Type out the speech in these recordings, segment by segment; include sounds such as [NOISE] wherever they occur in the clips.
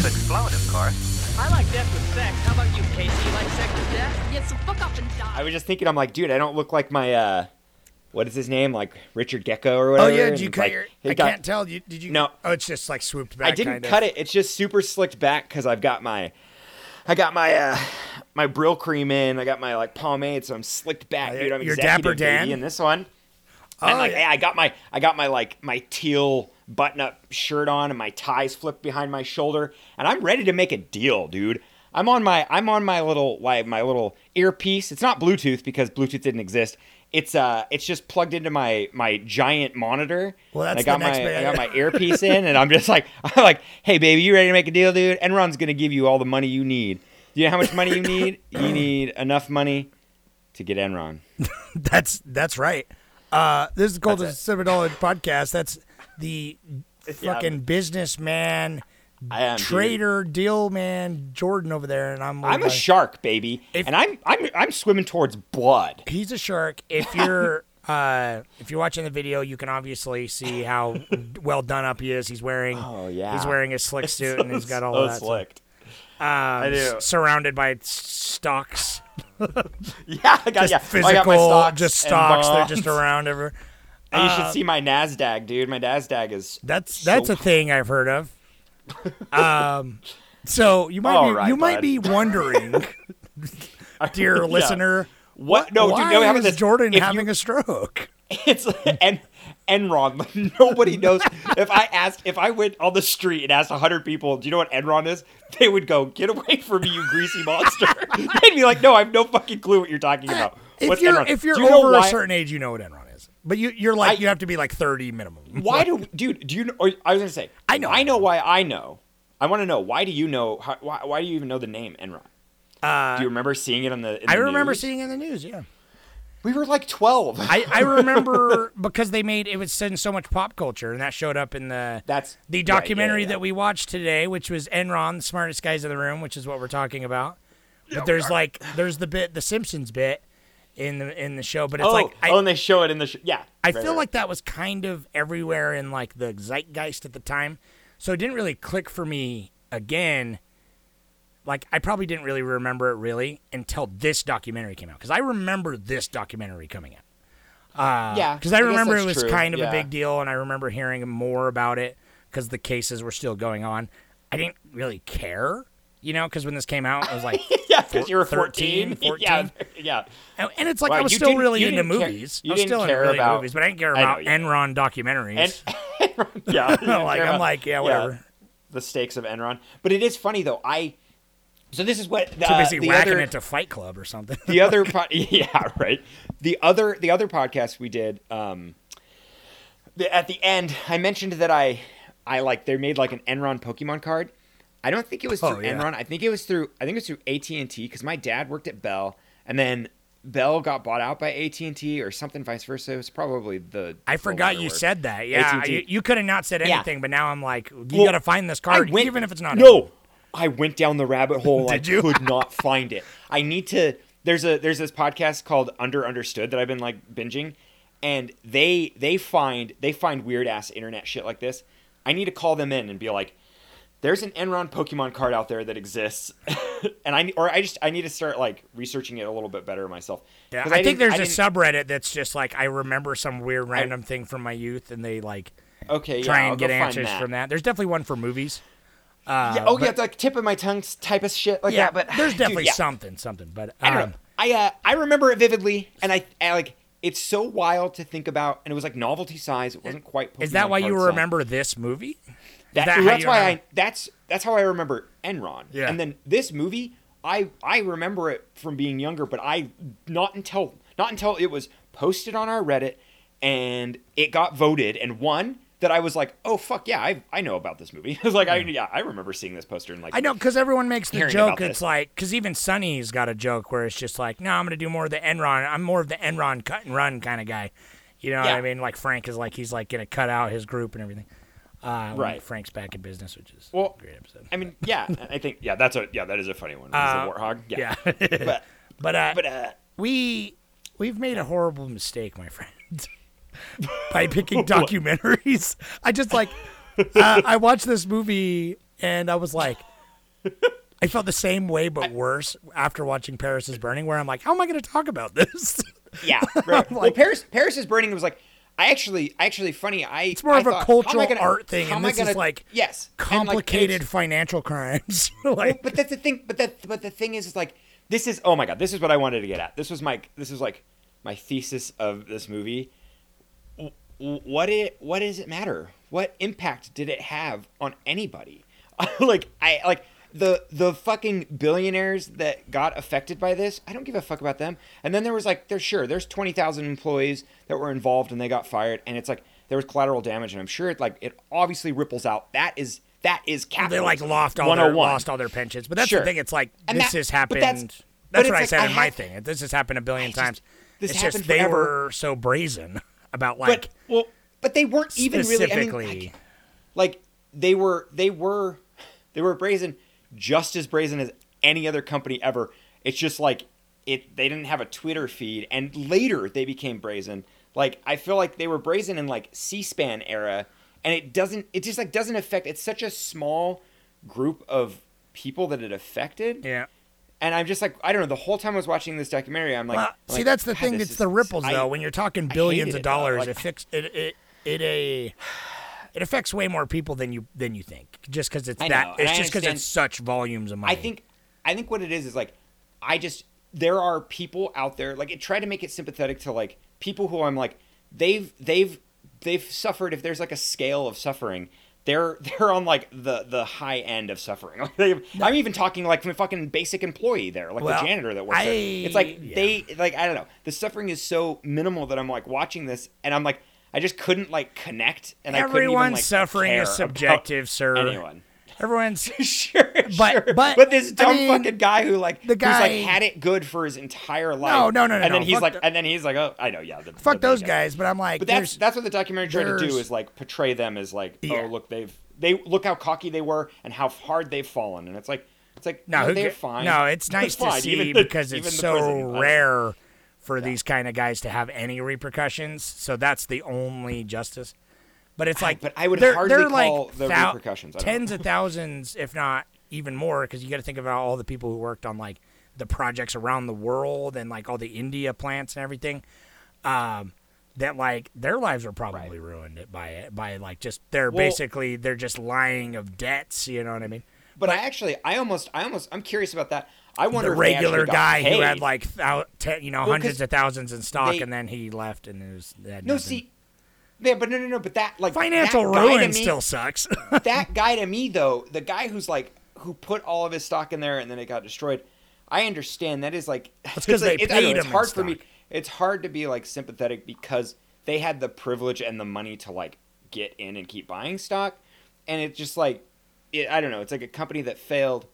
To explode, of course. I like death with sex. How about you, Casey? You like sex with death? Yeah, so fuck up and die. I was just thinking, I'm like, dude, I don't look like my uh, what is his name? Like Richard Gecko or whatever. Oh whatever. yeah, did you it's cut like, your? I got- can't tell. You, did you? No. Oh, it's just like swooped back. I didn't kind of. cut it. It's just super slicked back because I've got my, I got my uh, my Brylcreem in. I got my like pomade, so I'm slicked back, Oh, dude. I'm you're Dapper Dan? in this one. Oh, and like, yeah. hey, I got my I got my like my teal button up shirt on and my ties flipped behind my shoulder, and I'm ready to make a deal, dude. I'm on my I'm on my little like my little earpiece. It's not Bluetooth because Bluetooth didn't exist. It's uh it's just plugged into my my giant monitor. Well, that's I got the next my. I got my earpiece in, and I'm just like [LAUGHS] I'm like, hey baby, you ready to make a deal, dude? Enron's gonna give you all the money you need. Do you know how much money you need? [COUGHS] You need enough money to get Enron. [LAUGHS] That's that's right. Uh, this is called the it. Seven Dollar Podcast. That's the Yeah. fucking businessman, I am dude. trader, deal man Jordan over there, and I'm. I'm a like- shark, baby, If- and I'm I'm I'm swimming towards blood. He's a shark. If you're [LAUGHS] uh, if you're watching the video, you can obviously see how [LAUGHS] well done up he is. He's wearing. Oh, yeah. He's wearing a slick [LAUGHS] suit and he's got all so that. slicked. Um, I do. s- Surrounded by stocks. Yeah, I got Just yeah. physical, I got my stocks just stocks. They're just around everywhere. And you should see my Nasdaq, dude. My Nasdaq is That's so- that's a thing I've heard of. Um, so you might All be right, you might bud. be wondering, [LAUGHS] dear Yeah. listener, What? No, why dude. No, having is this. Jordan if having you, a stroke? [LAUGHS] It's en, Enron. [LAUGHS] Nobody knows. if I asked, if I went on the street and asked hundred people, do you know what Enron is? They would go, "Get away from me, you greasy monster." They'd be like, "No, I have no fucking clue what you're talking about." If What's you're Enron? if you're you over a certain age, you know what Enron is. But you you're like I- you have to be like thirty minimum. [LAUGHS] Why do dude? Do you know? Or I was gonna say. I know. I know why I know. I want to know why do you know? How, why, why do you even know the name Enron? Uh, do you remember seeing it on the? In I the remember news? seeing it in the news. Yeah, We were like twelve. I, I [LAUGHS] remember because they made it was in so much pop culture, and that showed up in the That's the right, yeah, documentary yeah. that we watched today, which was Enron, the smartest guys in the room, which is what we're talking about. But there's like there's the bit, the Simpsons bit in the in the show, but it's oh, like I, oh, and they show it in the sh- yeah. I right, feel right. like that was kind of everywhere in like the zeitgeist at the time, so it didn't really click for me again. Like I probably didn't really remember it really until this documentary came out because I remember this documentary coming out. Uh, Yeah, because I I remember it was true, kind of a big deal, and I remember hearing more about it because the cases were still going on. I didn't really care, you know, because when this came out, I was like, [LAUGHS] yeah, because you were 13, 14. [LAUGHS] Yeah, 14. yeah. and and it's like Wow, I was still really into care- movies. you I was still care into really about- movies, but I didn't care know, about yeah. Enron documentaries. And [LAUGHS] yeah, Like, I'm like, yeah, whatever. the stakes of Enron, but it is funny though. I so this is what Too uh, busy the racking other, it to Fight Club or something. the other po- yeah right the other the other podcast we did um the, at the end i mentioned that i i like they made like an enron pokemon card i don't think it was Oh, through yeah. enron i think it was through i think it was through at&t because my dad worked at bell and then bell got bought out by at&t or something vice versa it was probably the I forgot you word. said that. Yeah, AT&T. you, you could have not said Yeah. anything, but now I'm like, you Well, got to find this card, went- even if it's not. No, I went down the rabbit hole. [LAUGHS] Did I you? could not find it. I need to. There's a there's this podcast called Underunderstood that I've been like binging, and they they find they find weird ass internet shit like this. I need to call them in and be like, "There's an Enron Pokemon card out there that exists," [LAUGHS] and I or I just I need to start like researching it a little bit better myself. Yeah, 'Cause I, think there's I a subreddit that's just like I remember some weird random thing from my youth, and they like Okay, yeah, try I'll and get answers that. from that. There's definitely one for movies. Uh, Yeah, oh but- yeah, it's like tip of my tongue type of shit like yeah, that. But there's [SIGHS] dude, definitely yeah. something, something. But I don't um, know. I uh, I remember it vividly, and I, I like it's so wild to think about, and it was like novelty size. It wasn't quite. is that why you card size. remember this movie? That, that that's why remember- I that's that's how I remember Enron. Yeah. And then this movie, I I remember it from being younger, but I not until not until it was posted on our Reddit and it got voted and won. that I was like, oh fuck yeah, I I know about this movie. [LAUGHS] I was like, I yeah, I remember seeing this poster and like I know because everyone makes the joke. It's this. like because even Sonny's got a joke where it's just like, no, I'm gonna do more of the Enron. I'm more of the Enron cut and run kind of guy. You know what I mean? Like Frank is like he's like gonna cut out his group and everything. Uh, Right. Frank's back in business, which is Well, a great episode. I mean, [LAUGHS] yeah, I think yeah, that's a yeah, that is a funny one. Uh, the warthog? Yeah, yeah. [LAUGHS] but but uh, but uh, we we've made a horrible mistake, my friend, [LAUGHS] by picking documentaries. I just like uh, I watched this movie and I was like, I felt the same way but worse after watching Paris is Burning, where I'm like, how am I going to talk about this? yeah, right. well, Paris Paris is burning was like. I actually, actually, funny. I It's more I of a thought, I cultural gonna- art thing, and this is gonna- like yes, and, like, complicated financial crimes. [LAUGHS] Well, but that's the thing. But that, but the thing is, is like this is. Oh my god, this is what I wanted to get at. This was my. This is like my thesis of this movie. What it? What does it matter? What impact did it have on anybody? [LAUGHS] like I like the the fucking billionaires that got affected by this. I don't give a fuck about them. And then there was like, there's sure there's twenty thousand employees that were involved and they got fired, and it's like there was collateral damage, and I'm sure it like it obviously ripples out. That is that is capital. they like lost all their oh lost all their pensions. But that's Sure. the thing. It's like And this that- has happened. that's- That's, what I said I in my thing. This has happened a billion just- times. this it's just happened they forever. were so brazen about like but well, but they weren't even really. I mean, like, like they were, they were, they were brazen, just as brazen as any other company ever. It's just like it. They didn't have a Twitter feed, and later they became brazen. Like I feel like they were brazen in like C-SPAN era, and it doesn't. It just like doesn't affect. It's such a small group of people that it affected. yeah. And I'm just like, I don't know. The whole time I was watching this documentary, I'm like, Well, I'm see, like, that's the God, thing. It's is- the ripples, I- though. When you're talking billions hated of it, dollars, Like- it fix it it it a it affects way more people than you than you think. Just because it's I that. know, It's just because it's such volumes of money. I think I think what it is is like I just there are people out there like it try to make it sympathetic to like people who I'm like they've they've they've suffered if there's like a scale of suffering they're [LAUGHS] they're on like the the high end of suffering. [LAUGHS] Like they've- I'm even talking like from a fucking basic employee there, like Well, the janitor that works I- there. It's like yeah. they like I don't know. The suffering is so minimal that I'm like watching this and I'm like I just couldn't like connect and I couldn't even like suffering is subjective, sir. Anyone. Everyone's [LAUGHS] sure, But- sure. but, this I dumb mean, fucking guy who like the who's like had it good for his entire life. No, no, no, no, And then no. he's like, the- and then he's like, oh, I know, yeah. The, fuck the those guy. guys. But I'm like, But that's that's what the documentary tried to do is like portray them as like, oh, Yeah. oh, look, they've they look how cocky they were and how hard they've fallen, and it's like, it's like, no, no, they're fine. No, it's nice to see Even because it's so prison, I don't know. rare for these kind of guys to have any repercussions. So that's the only justice. But it's like, but I would they're, hardly they're call like the thou- repercussions. Tens of thousands, if not even more, because you got to think about all the people who worked on like the projects around the world and like all the India plants and everything. Um, that like their lives were probably ruined by it by like just they're Well- basically they're just lying of debts. You know what I mean? But I actually, I almost, I almost, I'm curious about that. I wonder the if they actually regular guy who had like thou- te- you know Well, hundreds of thousands in stock, they- and then he left, and it was No, nothing. see, yeah, but no, no, no, but that like financial that ruin me- still sucks. [LAUGHS] that guy to me though, the guy who's like who put all of his stock in there and then it got destroyed. I understand that is like it's like, they don't know, paid it's hard for me. It's hard to be like sympathetic because they had the privilege and the money to like get in and keep buying stock, and it's just like it, I don't know. It's like a company that failed.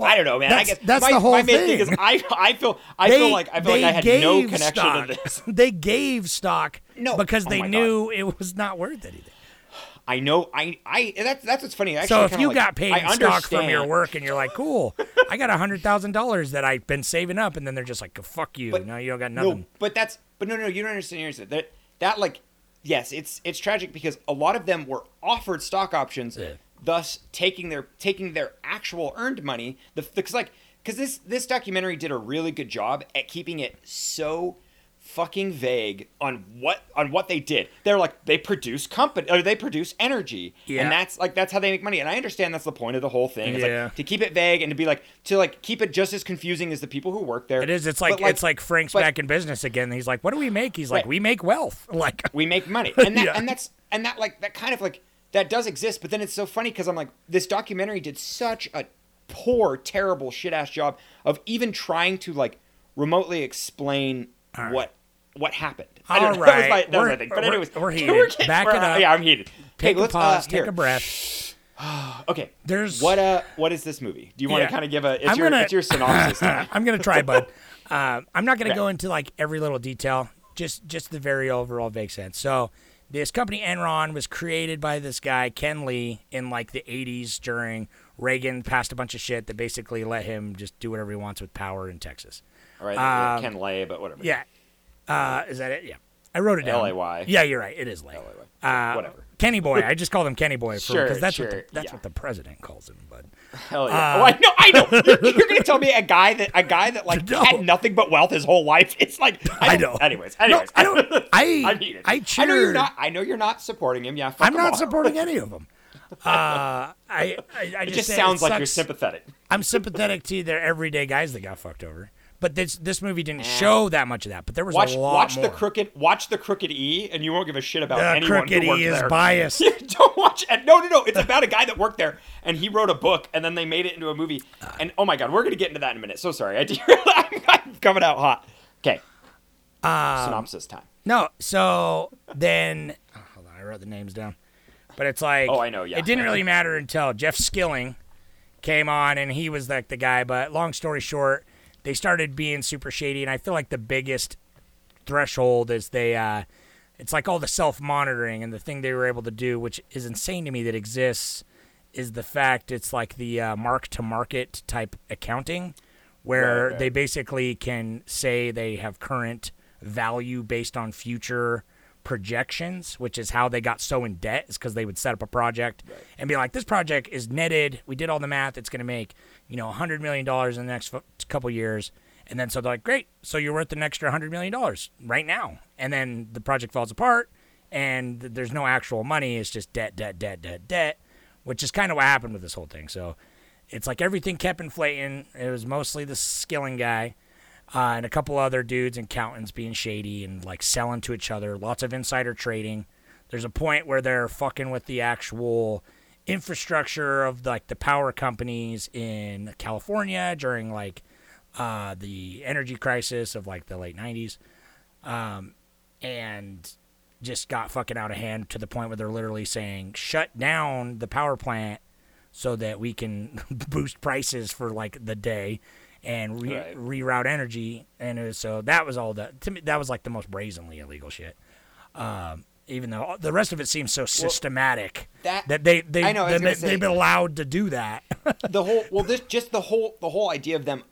I don't know, man. I that's- guess that's my, the whole my main thing. is. I I feel I they, feel like I feel like I had no connection stock. to this. [LAUGHS] they gave stock No. because Oh they my God. knew it was not worth anything. I know. I I that's that's what's funny. Actually, So if you like, got paid I stock from your work and you're like, cool, [LAUGHS] I got a hundred thousand dollars that I've been saving up, and then they're just like, fuck you, But- no, you don't got No, nothing. but that's but no, no, you don't understand. You understand. That that like yes, it's it's tragic because a lot of them were offered stock options, Yeah. Thus taking their taking their actual earned money. The because like because this this documentary did a really good job at keeping it so fucking vague on what on what they did. They're like they produce company or they produce energy, Yeah. and that's like that's how they make money. And I understand that's the point of the whole thing. It's Yeah. like to keep it vague and to be like to like keep it just as confusing as the people who work there. It is. It's like, But, it's like Frank's but- back in business again. He's like, what do we make? He's like, Right. we make wealth. [LAUGHS] Like, we make money [LAUGHS] and that Yeah. and that's and that like that kind of like that does exist but then it's so funny because i'm like this documentary did such a poor terrible shit ass job of even trying to like remotely explain what what happened. I All don't know. [LAUGHS] That was my, that was We're- my thing. But we're- anyways, [LAUGHS] we're heated. getting- Back we're- it up. Yeah, I'm heated. Take okay, a pause. uh, take here. a breath. [SIGHS] Okay, There's what uh what is this movie? Do you want Yeah. to kind of give a? It's I'm your gonna- it's your synopsis. [LAUGHS] I'm gonna try, bud. Uh, I'm not gonna go into like every little detail. Just just the very overall vague sense. So this company Enron was created by this guy Ken Lee in like the 80s during Reagan passed a bunch of shit that basically let him just do whatever he wants with power in Texas. All right, Um, Ken Lay, but whatever. Yeah. Uh, is that it? Yeah. I wrote it down. L.A.Y.. Yeah, you're right. It is Lay. Uh, whatever. Kenny Boy. [LAUGHS] I just call him Kenny Boy for Sure, because that's what the, that's yeah. what the president calls him. But Hell yeah! oh, I know, I know. [LAUGHS] You're, you're gonna tell me a guy that a guy that like No. had nothing but wealth his whole life. [LAUGHS] It's like I don't- know. Anyways, No, anyways, I don't. I [LAUGHS] heated. I I know you're not. I know you're not supporting him. Yeah, I'm not all. supporting any of them. Uh, I, I, I It just, just sounds like you're sympathetic. I'm sympathetic to their everyday guys that got fucked over. But this this movie didn't show that much of that. But there was Watch, a lot watch more. the crooked, watch the crooked E, and you won't give a shit about The anyone crooked who worked E is there. biased. [LAUGHS] Don't watch it. No, no, no. It's about a guy that worked there, and he wrote a book, and then they made it into a movie. And oh my god, we're gonna get into that in a minute. So sorry, I [LAUGHS] I'm, I'm coming out hot. Okay. Um, Synopsis time. No, so then oh, hold on, I wrote the names down. But it's like Oh, I know, yeah. It didn't really matter until Jeff Skilling came on and he was like the guy, but long story short, they started being super shady and I feel like the biggest threshold is they uh it's like all the self-monitoring and the thing they were able to do which is insane to me that exists is the fact it's like the uh, mark to market type accounting where Right, right. they basically can say they have current value based on future projections, which is how they got so in debt, is because they would set up a project and be like, this project is netted. We did all the math. It's going to make, you know, $100 million in the next f- couple years. And then so they're like, great. So you're worth an extra $100 million right now. And then the project falls apart and th- there's no actual money. It's just debt, debt, debt, debt, debt, which is kind of what happened with this whole thing. So it's like everything kept inflating. It was mostly the Skilling guy uh, and a couple other dudes and accountants being shady and like selling to each other. Lots of insider trading. There's a point where they're fucking with the actual infrastructure of like the power companies in California during like uh, the energy crisis of like the late 90s. Um, and just got fucking out of hand to the point where they're literally saying shut down the power plant so that we can [LAUGHS] boost prices for like the day and re- Right. reroute energy and it was, so that was all that to me that was like the most brazenly illegal shit um, even though the rest of it seems so systematic that- they they, I know, that gonna they say- have been allowed to do that [LAUGHS] the whole well this just the whole the whole idea of them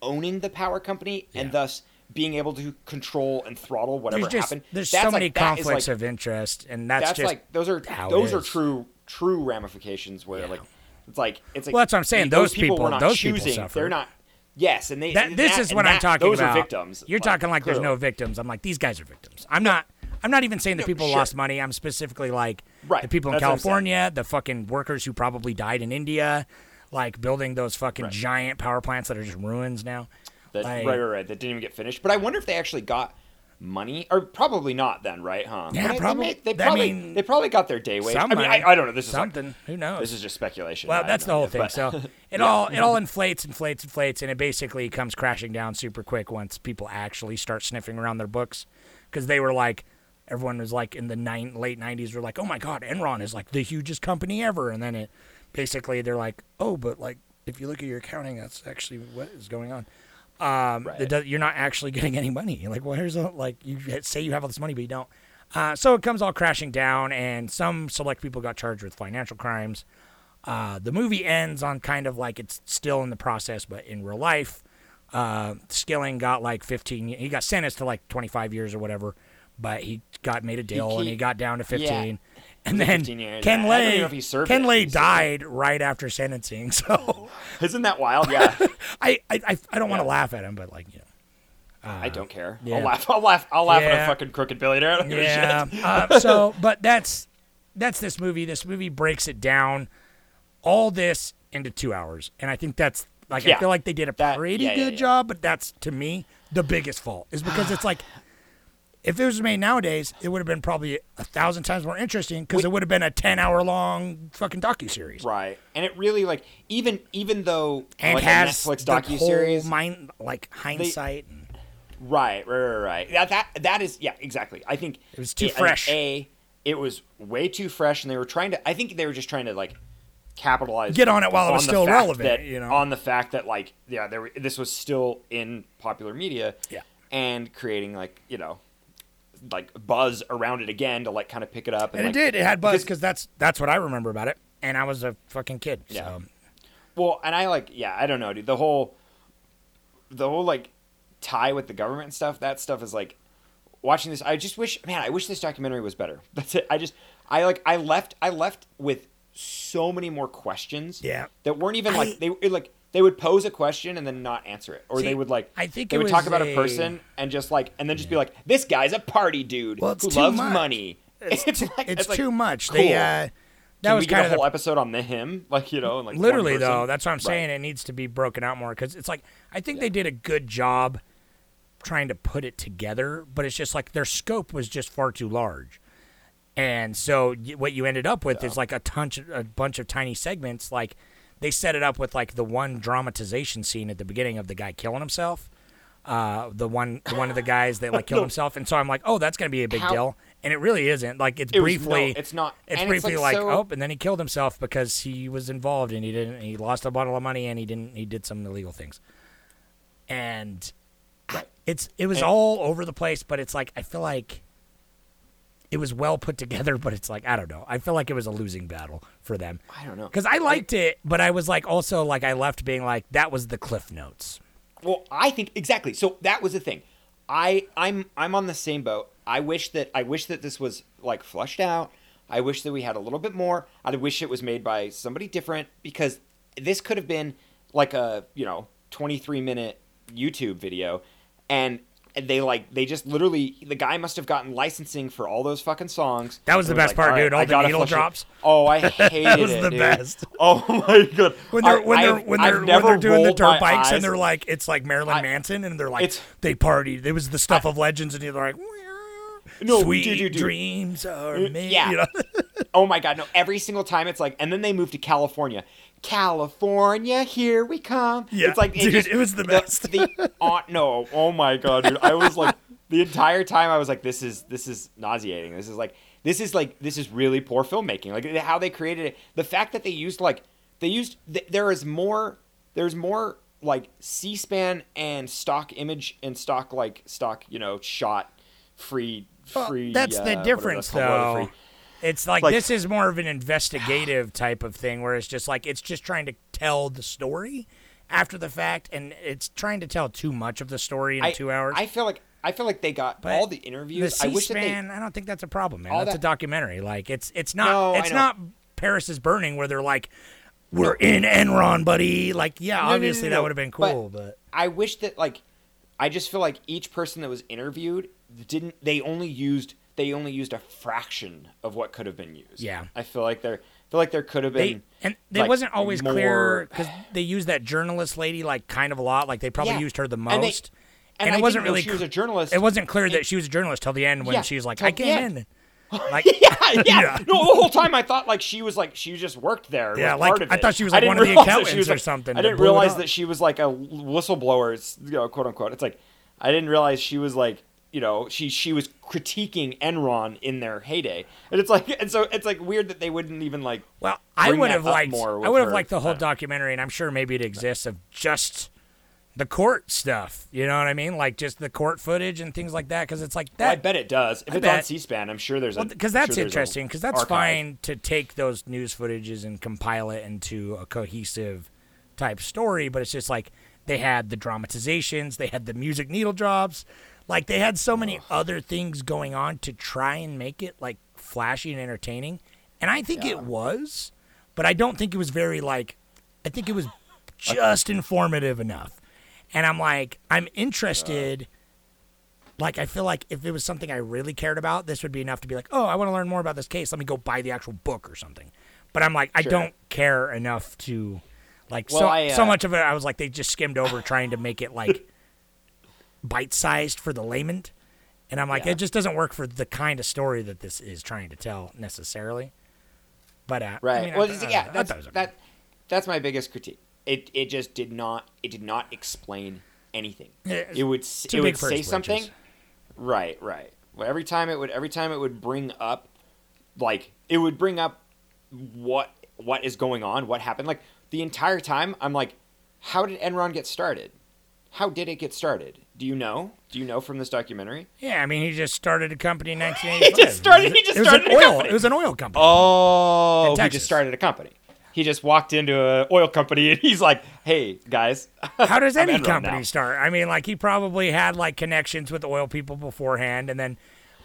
owning the power company and Yeah. thus being able to control and throttle whatever there's just happened. there's That's so like- many conflicts like, of interest and that's, that's just like those are how those are true true ramifications where like it's like it's like Well, that's what I'm saying. they- Those people, people- were not those people choosing. suffer. They're not. Yes, and they. That, and this that- is what I'm that- talking those about. are victims. You're talking like there's no victims. I'm like these guys are victims. I'm not. I'm not even saying the No, people sure. lost money. I'm specifically like Right, the people in that's what I'm saying. California, the fucking workers who probably died in India, like building those fucking Right. giant power plants that are just ruins now. That, Like- right, right, right. That didn't even get finished. But I wonder if they actually got money, or probably not. Then, right? Huh? Yeah, I- probably- They, they I probably. mean, they probably got their day wage. I mean. I, I don't know. This is like- Something. Who knows? this is just speculation. Well, that's the whole idea, thing. So [LAUGHS] it all it all inflates, inflates, inflates, and it basically comes crashing down super quick once people actually start sniffing around their books, because they were like, everyone was like in the nine, late '90s were like, oh my god, Enron is like the hugest company ever, and then it basically they're like, oh, but like if you look at your accounting, that's actually what is going on. Um, Right. does, you're not actually [LAUGHS] getting any money. You're like, well, here's a, like you say you have all this money, but you don't. Uh, so it comes all crashing down, and some select people got charged with financial crimes. Uh, the movie ends on kind of like it's still in the process, but in real life, uh, Skilling got like 15. He got sentenced to like 25 years or whatever, but he got made a deal and he he- got down to 15. yeah. And then? Ken I don't even Lay, know if he served Ken. Lay died right after sentencing. [LAUGHS] So [LAUGHS] Isn't that wild? Yeah. [LAUGHS] I, I, I, don't want to Yeah. laugh at him, but like you know. I don't care. yeah. I'll laugh. I'll laugh. I'll laugh at a fucking crooked billionaire. I don't give a Yeah. shit. uh, so, but that's that's this movie. This movie breaks it down, all this into two hours, and I think that's like I feel like they did a That- pretty yeah, yeah, good yeah. job. But that's to me the biggest fault is because it's like. If it was made nowadays, it would have been probably a thousand times more interesting because it would have been a ten-hour-long fucking docu series Right. And it really like even even though and like has Netflix the docu whole series. mind like hindsight. and, Right, right, right, right. That that that is yeah, exactly. I think It was too I think, fresh. A, it was way too fresh, and they were trying to. I think they were just trying to like capitalize, Get on it while it was still relevant, that- you know? on the fact that like yeah, there were- this was still in popular media, Yeah. and creating like you know like buzz around it again to like kind of pick it up, and, And like, it did. It had buzz because- that's that's what I remember about it. And I was a fucking kid. Yeah. So Well, and I like, yeah, I don't know, dude. The whole, the whole like tie with the government and stuff. That stuff is like watching this. I just wish, man, I wish this documentary was better. [LAUGHS] That's it. I just, I like, I left, I left with so many more questions. Yeah. That weren't even I- like they like they would pose a question and then not answer it, or See, they would like I think they would talk about a- a person and just like and then just be like, this guy's a party dude Well, it's who loves much. money. [LAUGHS] it's, like- it's like, too much. cool. They uh, that Can was we get kind a of whole the episode on the him, [LAUGHS] like you know, and, like literally though that's what i'm Right. saying it needs to be broken out more because it's like i think they did a good job trying to put it together but it's just like their scope was just far too large and so what you ended up with is like a ton- a bunch of tiny segments like they set it up with like the one dramatization scene at the beginning of the guy killing himself uh, the one one of the guys that like killed No. [LAUGHS] himself, and so I'm like, oh, that's gonna be a big How- deal, and it really isn't. Like it's It was- briefly, no, it's not. It's And it's, briefly like, like, so- oh, and then he killed himself because he was involved and he didn't. He lost a bottle of money and he didn't. He did some illegal things, and it's it was And- all over the place. But it's like I feel like it was well put together, but it's like I don't know. I feel like it was a losing battle for them. I don't know. because I liked it, but I was like also like I left being like that was the cliff notes. Well, I think exactly. So that was the thing. I I'm I'm on the same boat. I wish that I wish that this was like flushed out. I wish that we had a little bit more. I wish it was made by somebody different because this could have been like a you know 23 minute YouTube video, and they like they just literally the guy must have gotten licensing for all those fucking songs. That was the And best like, part, "All right, dude, all I the needle flush it." drops. Oh, I [LAUGHS] hated that was it. the dude. best. [LAUGHS] Oh my god. when they're I- when they're when they're when they're doing the dirt bikes eyes. and they're like it's like Marilyn I- Manson and they're like It's- they partied. It was the stuff of legends and they're like No, sweet dude, dude, dude. dreams are Uh, made. yeah. you know? [LAUGHS] Oh my god, no! Every single time it's like, and then they move to California. California, here we come. Yeah, it's like dude, it was the best. The, [LAUGHS] uh, no, oh my god, dude! I was like, the entire time I was like, this is this is nauseating. This is like, this is like, this is really poor filmmaking. Like how they created it. The fact that they used like, they used th- there is more. There's more like C-SPAN and stock image and stock like stock you know shot free Well, free. that's uh, the difference, though. It's like, Like- this is more of an investigative type of thing, where it's just like it's just trying to tell the story after the fact, and it's trying to tell too much of the story in I, two hours. I feel like I feel like they got But all the interviews. The I wish that they. I don't think that's a problem, man. All That's a documentary. Like it's it's not No, it's not Paris is burning where they're like, we're in Enron, buddy. Like yeah, No, no, no, obviously no, that would have been but- cool, but, I wish that like, I just feel like each person that was interviewed didn't. They only used. They only used a fraction of what could have been used. Yeah. I feel like there. I feel like there could have they been. and it like, wasn't always more- clear because they used that journalist lady like kind of a lot. Like they probably Yeah. used her the And they- most. and it I wasn't really she was a journalist. It wasn't clear that she was a journalist till the end when Yeah, she was like, "I came in." [LAUGHS] Like, yeah, yeah, [LAUGHS] Yeah. No, the whole time I thought like she was like she just worked there. Yeah, like, I thought she was, like, one of the accountants was, or something I didn't realize that she was like a whistleblower, it's, you know, quote unquote. It's like I didn't realize she was like you know she she was critiquing Enron in their heyday, and it's like and so it's like weird that they wouldn't even like. Well, I would have liked. more I would have her. liked the whole documentary, and I'm sure maybe it exists of just the court stuff. You know what I mean? Like just the court footage and things like that. Because it's like Well, I bet it does. If I it's on bet. C-SPAN, I'm sure there's a Because I'm that's sure interesting. Because that's archive. fine to take those news footages and compile it into a cohesive type story. But it's just like they had the dramatizations, they had the music needle drops, like they had so many other things going on to try and make it like flashy and entertaining. And I think it was, but I don't think it was very like. I think it was just informative enough. And I'm like, I'm interested. Like, I feel like if it was something I really cared about, this would be enough to be like, oh, I want to learn more about this case. Let me go buy the actual book or something. But I'm like, I Sure. don't care enough to, like, Well, so I, so uh, much of it. I was like, they just skimmed over trying to make it like bite sized for the layman. And I'm like, Yeah. it just doesn't work for the kind of story that this is trying to tell necessarily. But uh, Right. I mean, well, it's- I yeah, that's it okay. that. That's my biggest critique. It it just did not it did not explain anything. Yeah, it would it would say his something. Right, right. Well, every time it would every time it would bring up like it would bring up what what is going on, what happened. Like the entire time I'm like how did Enron get started? How did it get started? Do you know? Do you know from this documentary? Yeah, I mean, he just started a company in 1985. [LAUGHS] He just started- he just it started an oil. company. It was an oil company. Oh, he just started a company. He just walked into an oil company and he's like, "Hey guys, How does [LAUGHS] any company now. start? I mean, like he probably had like connections with oil people beforehand, and then,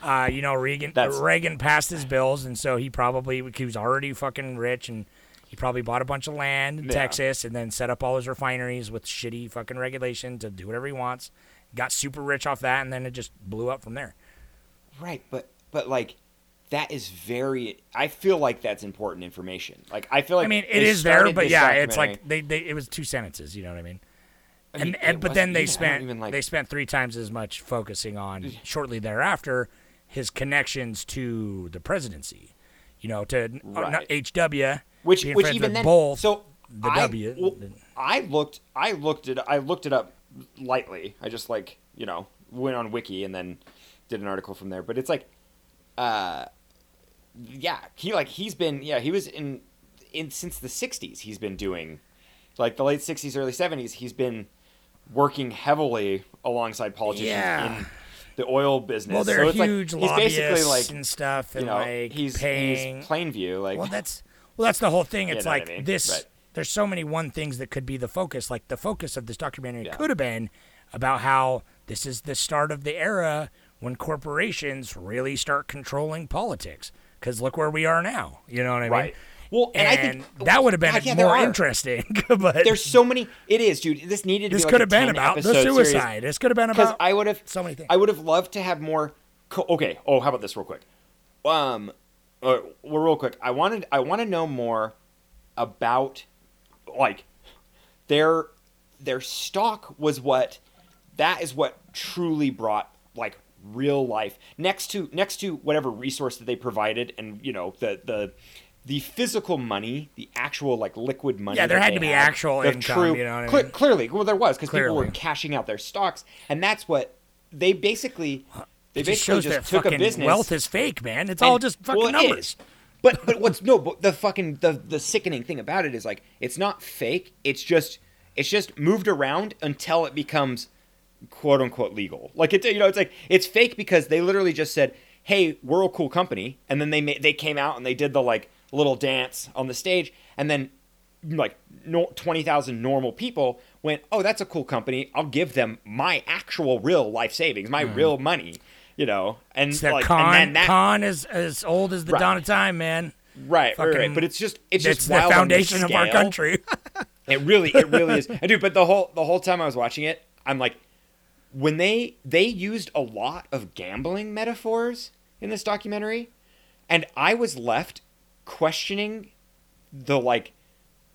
uh, you know, Reagan That's- Reagan passed his bills, and so he probably he was already fucking rich, and he probably bought a bunch of land in Yeah. Texas, and then set up all his refineries with shitty fucking regulation to do whatever he wants. Got super rich off that, and then it just blew up from there. Right, but but like that is very. I feel like that's important information. Like I feel like I mean, it is there, but yeah, it's like they, they it was two sentences. You know what I mean? I mean, and, and but then they even- spent even, like- they spent three times as much focusing on shortly thereafter his connections to the presidency. You know, to uh, Right. HW, which which even then both so the I, W. I looked I looked it I looked it up lightly. I just like you know went on wiki and then did an article from there. But it's like, uh, yeah, he like he's been yeah he was in in since the '60s. He's been doing like the late '60s, early '70s. He's been working heavily alongside politicians Yeah. in the oil business. well, they're so it's like, huge he's lobbyists basically like and stuff, and you know like he's paying. he's Plainview like well, that's well, that's the whole thing. [LAUGHS] It's know like I mean? this. Right. There's so many one things that could be the focus. Like the focus of this documentary Yeah. could have been about how this is the start of the era when corporations really start controlling politics. Because look where we are now. You know what I mean? Right. Well, and, I think that would have been God, yeah, more interesting. [LAUGHS] but There's so many. It is, dude. This needed to this be like could a have been about the episode series. suicide. This could have been about I would have so many things. I would have loved to have more. Co- okay. Oh, how about this, real quick? Um, uh, well, real quick. I wanted. I want to know more about, like, their their stock was what. That is what truly brought like real life next to next to whatever resource that they provided, and you know the the. The physical money, the actual like liquid money. Yeah, there had to be actual the income, True, you know I mean? clearly, well, there was because people were cashing out their stocks, and that's what they basically they it just basically shows just took a business. wealth is fake, man. It's and- all just fucking well, numbers. is. But but what's no but the fucking the the sickening thing about it is like it's not fake. It's just it's just moved around until it becomes quote unquote legal. Like it you know it's like it's fake because they literally just said, "Hey, we're a cool company," and then they ma- they came out and they did the like little dance on the stage, and then like no, twenty thousand normal people went, "Oh, that's a cool company. I'll give them my actual real life savings, my mm. real money." You know, and. It's like con, and that con is as old as the Right. dawn of time, man. Right, right, right. But it's just it's It's just the wild on the foundation of our country. [LAUGHS] It really, it really is. [LAUGHS] And dude, but the whole the whole time I was watching it, I'm like, when they they used a lot of gambling metaphors in this documentary, and I was left questioning the like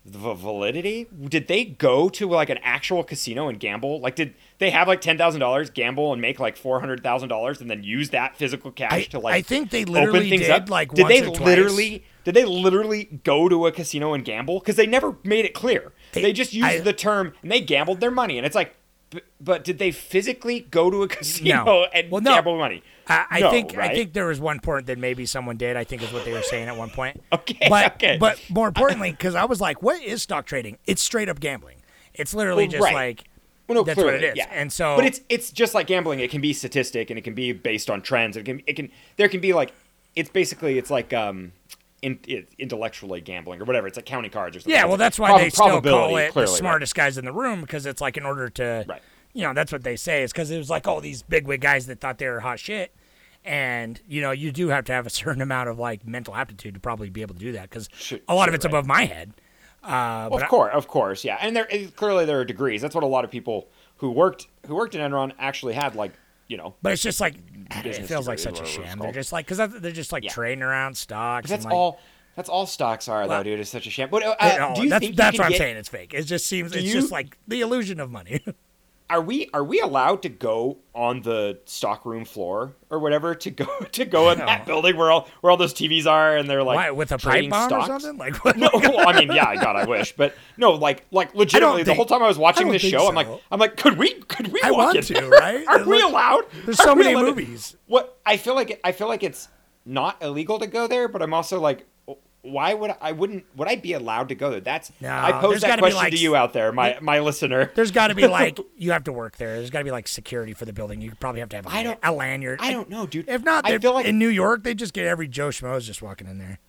the validity. Did they go to like an actual casino and gamble? Like, did they have like ten thousand dollars, gamble, and make like four hundred thousand dollars, and then use that physical cash I- to like? I think they open literally things did, up? like, did they or twice. literally? Did they literally go to a casino and gamble? Because they never made it clear. They, They- just used I- the term and they gambled their money, and it's like, but, but did they physically go to a [LAUGHS] casino No. and Well, no. gamble money? I, I No, think I think there was one point that maybe someone did. I think is what they were saying at one point. [LAUGHS] Okay, but okay. but more importantly, because I was like, what is stock trading? It's straight up gambling. It's literally Well, just right. like Well, no, that's clearly, what it is. Yeah. And so, but it's it's just like gambling. It can be statistic, and it can be based on trends. It can it can there can be like it's basically it's like um in, it, intellectually gambling or whatever. It's like counting cards or something. yeah. Well, that's why prob- they still call it the clearly, right. smartest guys in the room because it's like in order to, Right. you know, that's what they say. Is because it was like all these bigwig guys that thought they were hot shit. And you know you do have to have a [LAUGHS] certain amount of like mental aptitude to probably be able to do that because Sure- a lot of it's right. above my head. Uh, Well, but of I- course, of course, yeah. And there clearly there are degrees. That's what a lot of people who worked who worked in Enron actually had like you know. But it's just like it feels like such a sham. They're just like because they're just like Yeah. trading around stocks. That's and, like, all. That's all stocks are Well, though, dude. It's such a sham. But uh, no, do you that's think that's what I'm get- saying. It's fake. It just seems it's you- just like the illusion of money. [LAUGHS] are we are we allowed to go on the stockroom floor or whatever to go [LAUGHS] to go in that building where all where all those TVs are and they're like Why, with a pipe bomb stocks? or something? Like [LAUGHS] what? No, well, I mean, yeah, God, I wish, but no, like, like legitimately, the think- whole time I was watching don't this show, I'm like. I'm like, could we, could we I walk want in to, there? right? Are we allowed? there's so many allowed movies. What I feel like, I feel like it's not illegal to go there, but I'm also like, why would I wouldn't? Would I be allowed to go there? That's No, I pose that question like, to you out there, my my listener. There's got to be like [LAUGHS] you have to work there. There's got to be like security for the building. You probably have to have a, I don't- a lanyard. I don't know, dude. If not, I feel like in New York they just get every Joe schmoes just walking in there.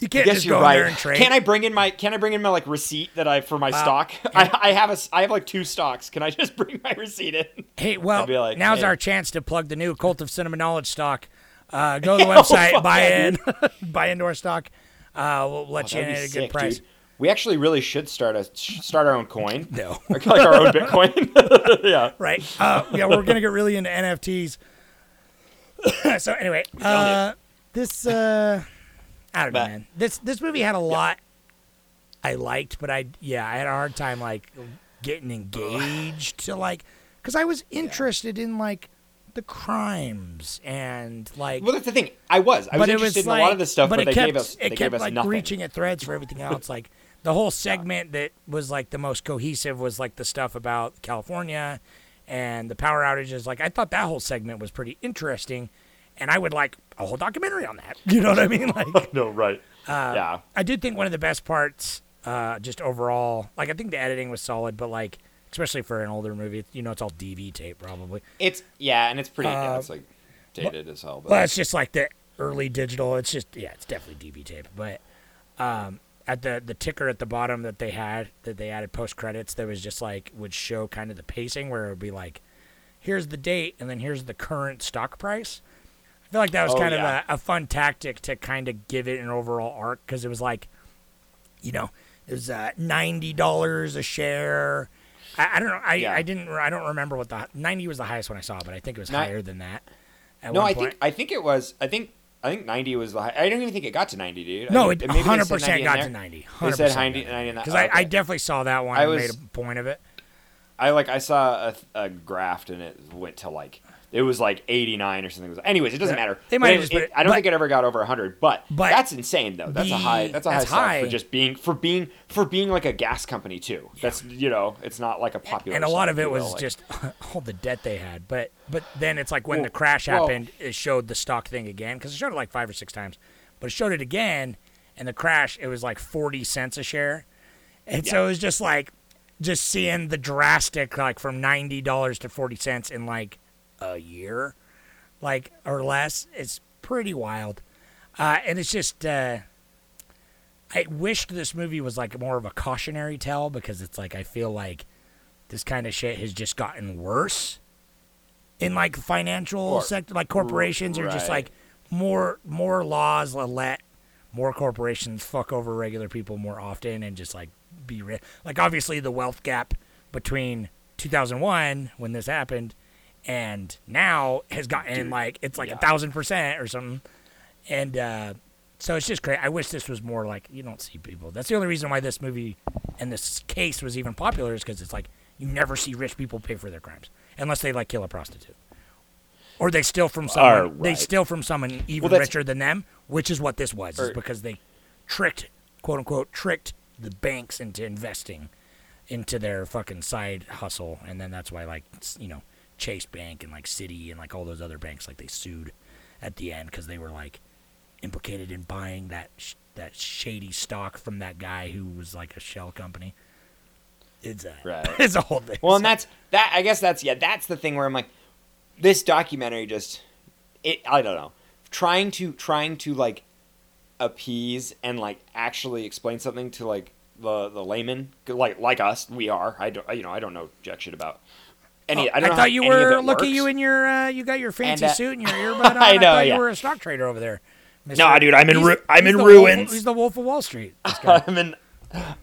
You can't just you're go in there right. and trade. Can I bring in my Can I bring in my like receipt that I for my stock? [LAUGHS] I, I have a I have like two stocks. Can I just [LAUGHS] bring my receipt in? Hey, well, like, now's hey. our chance to plug the new Cult of Cinema Knowledge stock. Uh, go to the [LAUGHS] Oh, website, fuck buy in, [LAUGHS] buy into our stock. Uh, we'll let you in at a good sick, price. dude. We actually really should start a start our own coin. [LAUGHS] No. like our own Bitcoin. yeah. right? Uh, yeah, we're gonna get really into NFTs. [COUGHS] so anyway, uh, this uh, I don't know, man. This this movie had a lot I liked, but I yeah, I had a hard time like getting engaged to like because I was interested in like the crimes and like. Well, that's the thing. I was. I was but it interested was in like, a lot of this stuff, but, it they kept, gave us it kept gave us like nothing. reaching at threads for everything else. like the whole segment that was like the most cohesive was like the stuff about California and the power outages. Like I thought that whole segment was pretty interesting, and I would like a whole documentary on that. [LAUGHS] You know what I mean? Like [LAUGHS] no, right. Uh, yeah. I did think one of the best parts, uh, just overall, like I think the editing was solid, but like especially for an older movie, you know, it's all DV tape probably. It's yeah, and it's pretty. yeah, Uh, it's like dated as hell. But Well, it's just like the early digital. It's just yeah, it's definitely DV tape. But um, at the the ticker at the bottom that they had that they added post credits, there was just like would show kind of the pacing where it would be like, here's the date and then here's the current stock price. I feel like that was Oh, kind yeah. of a, a fun tactic to kind of give it an overall arc because it was like, you know, it was uh, ninety dollars a share. I, I don't know. I, Yeah. I didn't. I don't remember what the ninety was the highest one I saw, but I think it was Ni- higher than that. No, I point. think I think it was. I think I think ninety was the. High, I don't even think it got to ninety, dude. No, it maybe they hundred said percent 90 got to ninety. They said 90, 90 in that. because I, I definitely saw that one I and was- made a point of it. I like I saw a, a graph and it went to like it was like 89 or something. Anyways, it doesn't Yeah. matter. They might have it- just it- I don't but- think it ever got over 100, but, but that's insane though. That's a high that's a high that's stock high. for just being for being for being like a gas company too. That's you know, it's not like a popular And a lot of it was like- just [LAUGHS] all the debt they had. But but then it's like when Well- the crash well- happened, it showed the stock thing again because it showed it like five or six times, but it showed it again, and the crash it was like forty cents a share, and so it was just like just seeing the drastic like from ninety dollars to forty cents in like a year, like or less. It's pretty wild, uh, and it's just. Uh, I wished this movie was like more of a cautionary tale because it's like I feel like this kind of shit has just gotten worse in like financial Or- sector like corporations are just like more more laws let more corporations fuck over regular people more often and just like be ri- like obviously the wealth gap between 2001 when this happened and now has gotten like it's like a thousand percent or something and uh so it's just great. I wish this was more like you don't see people. That's the only reason why this movie and this case was even popular is because it's like you never see rich people pay for their crimes unless they like kill a prostitute, or they steal from someone. Are They steal from someone even Well, richer than them, which is what this was. Is because they tricked, quote unquote, tricked the banks into investing into their fucking side hustle, and then that's why like you know Chase Bank and like Citi and like all those other banks like they sued at the end because they were like implicated in buying that sh- that shady stock from that guy who was like a shell company. It's a Right. [LAUGHS] it's a whole thing. Well, and that's that. I guess that's yeah. That's the thing where I'm like, this documentary just, it. I don't know, trying to trying to like appease and like actually explain something to like the the layman like like us. We are. I don't. You know. I don't know jack shit about any. I, don't know how thought you were look at you in your uh, you got your fancy And, uh, suit and your [LAUGHS] earbud on. I know, thought yeah. you were a stock trader over there. No, dude, I'm in He's- ru- I'm he's in the Wolf- ruins. he's the Wolf of Wall Street. [LAUGHS] I'm in.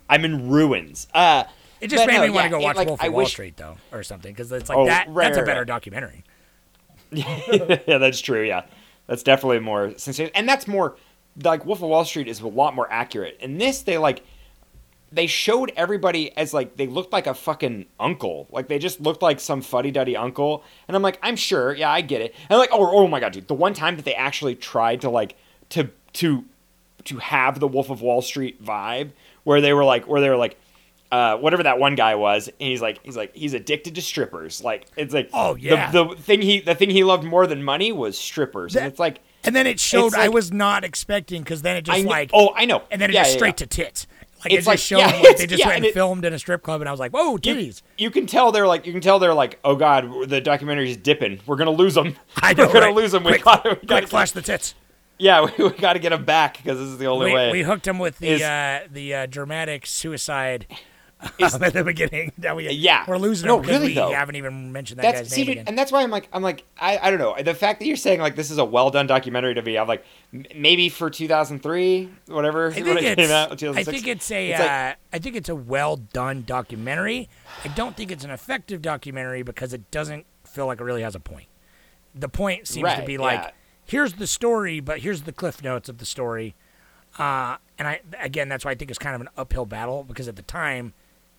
I'm in ruins. Uh, It just made no, me want yeah, to go it, watch like, Wolf I of Wall wish- Street though, or something, because it's like Oh, that. right, that's a better right. documentary. [LAUGHS] yeah, that's true. Yeah, that's definitely more sincere, and that's more like Wolf of Wall Street is a lot more accurate. In this, they like they showed everybody as like they looked like a fucking uncle. Like they just looked like some fuddy duddy uncle. And I'm like, I'm sure, yeah, I get it. And like, oh, oh my god, dude, the one time that they actually tried to like to to to have the Wolf of Wall Street vibe, where they were like, where they were like. Uh, whatever that one guy was, and he's like, he's like, he's addicted to strippers. Like, it's like, Oh, the- yeah. the, thing he, the thing he loved more than money was strippers. and it's like, And then it showed It's I was not expecting because then it just I like oh, I know. and then it Yeah, just yeah, straight yeah. to tits. Like It's it like- showed yeah, like it's- they just yeah, went and and it- filmed in a strip club, and I was like, "Whoa, you, titties!" you can tell they're like you can tell they're like oh god the documentary's dipping we're gonna lose them [LAUGHS] I know, we're gonna right? lose them we Quick, gotta, we quick gotta flash the tits. yeah [LAUGHS] we, we gotta get them back because this is the only We, way we hooked him with the Is- uh, the uh, dramatic suicide [LAUGHS] Is- at the beginning. That we Yeah. we're losing No, really, we though. haven't even mentioned that that's guy's see name dude, again. and that's why I'm like I'm like I, I don't know the fact that you're saying like this is a well done documentary to me I'm like m- maybe for 2003 whatever I [LAUGHS] when think it it's came out, I think it's a It's like- uh, I think it's a well done documentary. I don't think it's an effective documentary because it doesn't feel like it really has a point. The point seems to be like yeah. here's the story, but here's the cliff notes of the story. Uh, and I again that's why I think it's kind of an uphill battle because at the time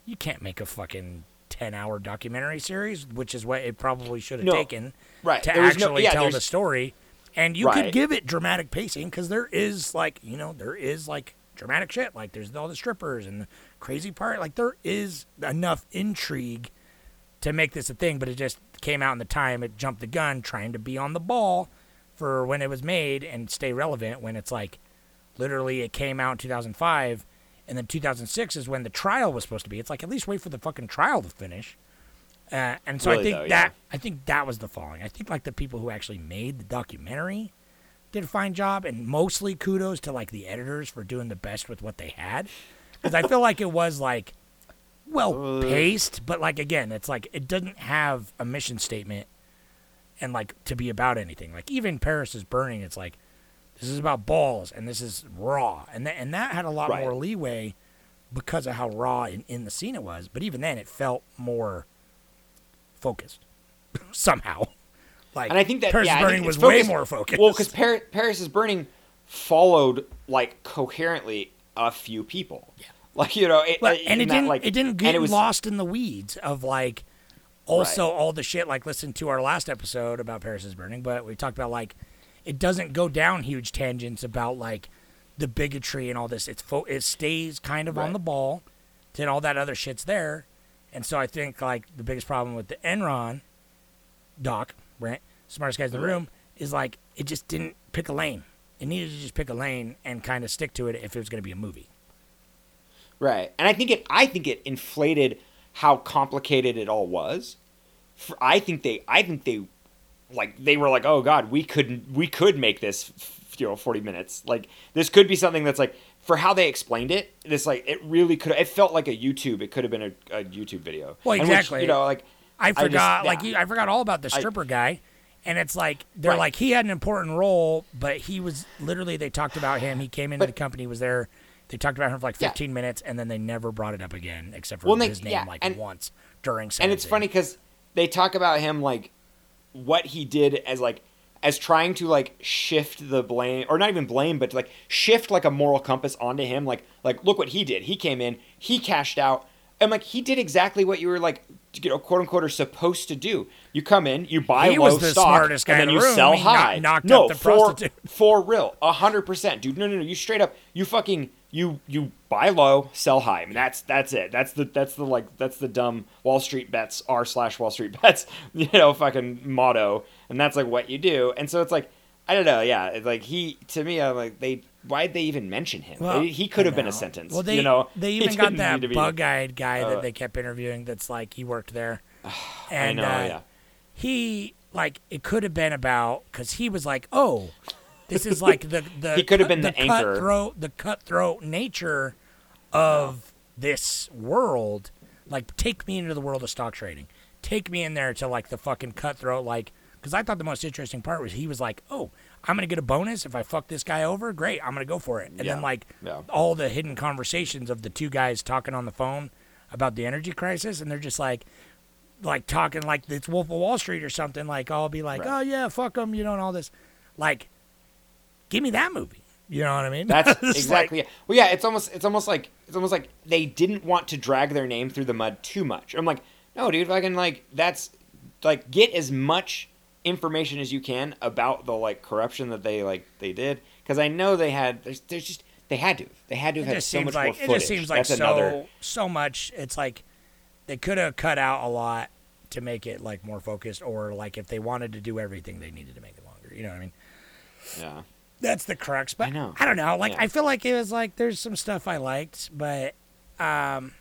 you can't make a fucking 10 hour documentary series, which is what it probably should have No. taken Right. to There was no- actually yeah, tell the story. And you could give it dramatic pacing because there is like, you know, there is like dramatic shit. Like there's all the strippers and the crazy part. Like there is enough intrigue to make this a thing, but it just came out in the time it jumped the gun trying to be on the ball for when it was made and stay relevant when it's like literally it came out in 2005 and then 2006 is when the trial was supposed to be. It's like at least wait for the fucking trial to finish. Uh, and so I think though, that yeah. I think that was the falling. I think like the people who actually made the documentary did a fine job, and mostly kudos to like the editors for doing the best with what they had, because I feel like it was like well paced, but like again, it's like it doesn't have a mission statement and like to be about anything. Like even Paris is burning. It's like this is about balls and this is raw, and that and that had a lot Right. more leeway because of how raw in, in the scene it was. But even then, it felt more focused [LAUGHS] somehow. Like and I think that Paris yeah, burning was it's way more focused. Well, because Paris, Paris is burning followed like coherently a few people. Yeah. Like you know, it, Well, uh, and it didn't like, it didn't and get it was, lost in the weeds of like also Right. all the shit like listen to our last episode about Paris is burning, but we talked about like it doesn't go down huge tangents about like the bigotry and all this. It's fo- it stays kind of on the ball, then all that other shit's there, and so I think like the biggest problem with the Enron doc, right, smartest guys in the room, is like it just didn't pick a lane. It needed to just pick a lane and kind of stick to it if it was going to be a movie. Right. And I think it I think it inflated how complicated it all was. For, I think they I think they like they were like, "Oh god, we couldn't we could make this f- you know 40 minutes. Like this could be something that's like for how they explained it, this like it really could it felt like a YouTube. It could have been a, a YouTube video. Well, And which, exactly. you know, like I just- forgot, like yeah. you, I forgot all about the I- stripper guy, and it's like they're Right. like he had an important role, but he was literally they talked about him. He came into But- the company, was there. They talked about him for like Yeah. 15 minutes, and then they never brought it up again, except for Well, and they- his name yeah, like and- once during. and it's funny because they talk about him like what he did as like as trying to like shift the blame or not even blame but to, like shift like a moral compass onto him. Like like look what he did. He came in he cashed out and like he did exactly what you were like you know quote unquote are supposed to do. You come in you buy He low was the stock smartest guy and then the you room. sell He high. no for for real. A hundred percent. Dude no no no. You straight up you fucking you you buy low sell high. I mean, that's that's it. That's the that's the like that's the dumb wall street bets r slash wall street [LAUGHS] bets you know fucking motto. And that's like what you do. And so it's like i don't know. Yeah it's like he to me i'm like they why'd they even mention him? Well, They- he could have been a sentence Well, they you know? they [LAUGHS] even got that bug-eyed guy Uh, that they kept interviewing. That's like he worked there, [SIGHS] i and know uh, yeah. he like it could have been about because he was like, oh, this is like the the He could have been the anchor. cutthroat the cutthroat nature of this world. Like, take me into the world of stock trading. Take me in there to like the fucking cutthroat. Like, because I thought the most interesting part was he was like, oh, I'm gonna get a bonus if I fuck this guy over. Great, I'm gonna go for it. And Yeah. then like Yeah. all the hidden conversations of the two guys talking on the phone about the energy crisis, and they're just like like talking like it's Wolf of Wall Street or something. Like I'll be like, Right. oh yeah, fuck them, you know, and all this. Like, give me that movie. You know what I mean? That's [LAUGHS] exactly like- it. Well, yeah, it's almost it's almost like it's almost like they didn't want to drag their name through the mud too much. I'm like, no, dude, fucking like that's like get as much information as you can about the like corruption that they like they did because I know they had there's, there's just they had to they had to have had so much like more it just seems like that's so another so much. It's like they could have cut out a lot to make it like more focused, or like if they wanted to do everything, they needed to make it longer. You know what I mean? yeah. That's the crux. But I know. I don't know. Like Yeah. I feel like it was like there's some stuff I liked, but um,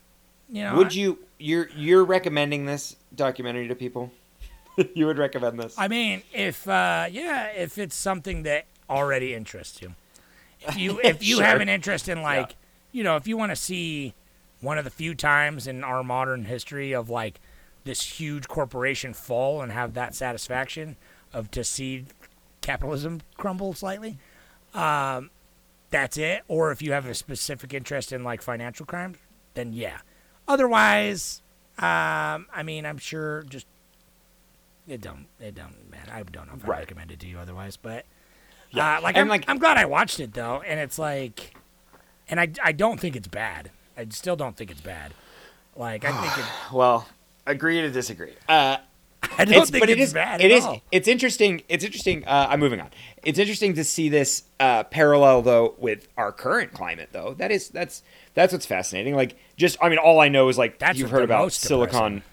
you know, Would you you're you're recommending this documentary to people? [LAUGHS] you would recommend this? I mean, if uh, yeah, if it's something that already interests you, if you [LAUGHS] if you Sure. have an interest in like, you know, if you want to see one of the few times in our modern history of like this huge corporation fall and have that satisfaction of to see capitalism crumble slightly, um, that's it. Or if you have a specific interest in like financial crimes, then yeah. Otherwise, um, I mean, I'm sure just it don't it don't man. I don't know if I Right. recommend it to you otherwise, but Yeah. uh, like And, I'm like- I'm glad I watched it though, and it's like, and I I don't think it's bad. I still don't think it's bad. Like I think it, [SIGHS] well, agree to disagree. Uh, [LAUGHS] I don't it's, think but it's it is bad it is it's interesting it's interesting uh, i'm moving on it's interesting to see this uh, parallel though with our current climate though that is that's that's what's fascinating like just i mean all i know is like That's you've heard about silicon.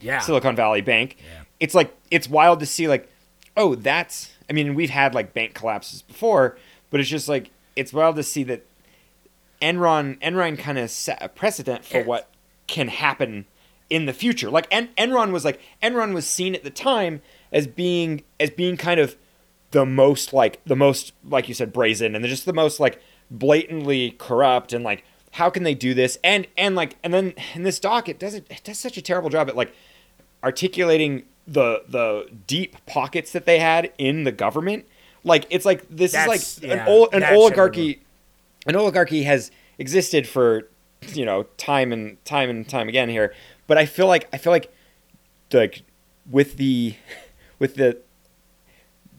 Yeah. silicon valley bank Yeah. it's like it's wild to see like oh that's i mean we've had like bank collapses before but it's just like it's wild to see that enron enron kind of set a precedent for what can happen in the future. Like En- Enron was like Enron was seen at the time as being as being kind of the most like the most like you said brazen and they're just the most like blatantly corrupt and like how can they do this? And and like and then in this doc it does it, it does such a terrible job at like articulating the the deep pockets that they had in the government. Like it's like this That's- is like yeah, an, ol- an oligarchy an oligarchy has existed for you know time and time and time again here but i feel like i feel like like with the [LAUGHS] with the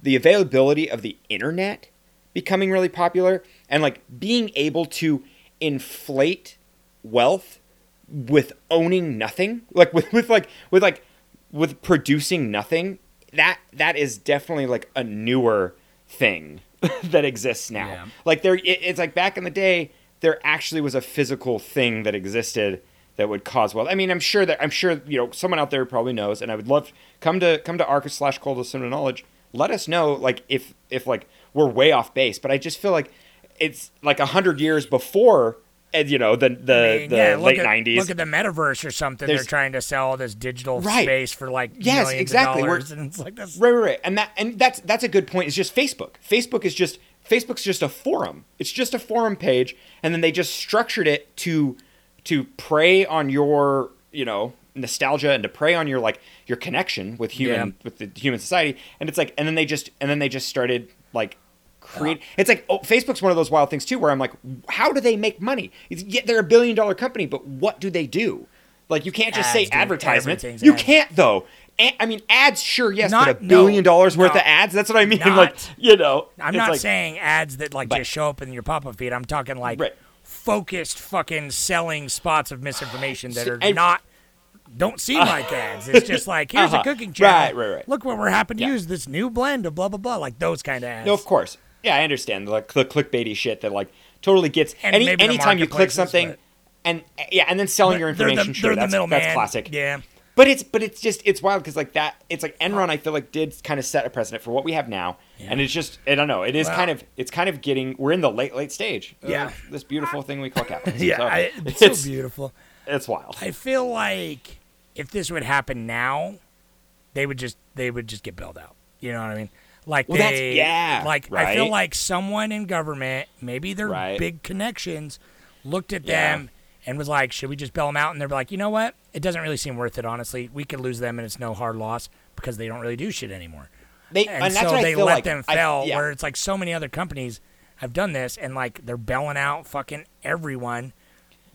the availability of the internet becoming really popular and like being able to inflate wealth with owning nothing like [LAUGHS] with, with like with like with producing nothing that that is definitely like a newer thing [LAUGHS] that exists now Yeah. like there it, it's like back in the day there actually was a physical thing that existed that would cause wealth i mean i'm sure that i'm sure you know someone out there probably knows and i would love come to come to arcus slash cult of knowledge let us know like if if like we're way off base but i just feel like it's like a hundred years before and you know the the, I mean, the yeah, late 90s Look at the metaverse or something. They're trying to sell this digital Right. space for like Yes, millions exactly. of We're- dollars, [LAUGHS] and it's like that's Right, right, right. And that and that's that's a good point. It's just Facebook. Facebook is just Facebook's just a forum. It's just a forum page, and then they just structured it to to prey on your you know nostalgia and to prey on your like your connection with human Yeah. with the human society. And it's like, and then they just and then they just started like create. It's like oh, Facebook's one of those wild things too, where I'm like, how do they make money? It's, yeah, they're a billion dollar company, but what do they do? Like you can't just Ads, say dude. advertisements. You ads. can't though. A- I mean, ads, sure, yes, Not- but a billion no, dollars worth no. of ads. That's what I mean. [LAUGHS] Not- like, you know, I'm not like- saying ads that like But- just show up in your pop-up feed. I'm talking like Right. Focused fucking selling spots of misinformation that are not don't seem like [LAUGHS] ads. It's just like here's Uh-huh. a cooking channel. Right, right, right. Look what we're happen to Yeah. use this new blend of blah blah blah. Like those kind of ads. No, of course. Yeah, I understand the, like, the clickbaity shit that like totally gets And any anytime you click something, but- and yeah, and then selling your They're the- information. sure, they're the that's, middleman. that's classic. Yeah. But it's but it's just it's wild because like that it's like Enron I feel like did kind of set a precedent for what we have now, and it's just I don't know it is Well- kind of it's kind of getting we're in the late late stage. of Yeah. this beautiful thing we call capitalism. [LAUGHS] Yeah, So I, it's, [LAUGHS] it's so beautiful. it's wild. I feel like if this would happen now, they would just they would just get bailed out. You know what I mean? Like Well, that's- they, yeah, Like I feel like someone in government, maybe their Right. big connections, looked at Yeah. them and was like, "Should we just bail them out?" And they're like, "You know what? It doesn't really seem worth it. Honestly, we could lose them, and it's no hard loss because they don't really do shit anymore." They And, and, that's so they let like. them I- fail. yeah. Where it's like so many other companies have done this, and like they're bailing out fucking everyone,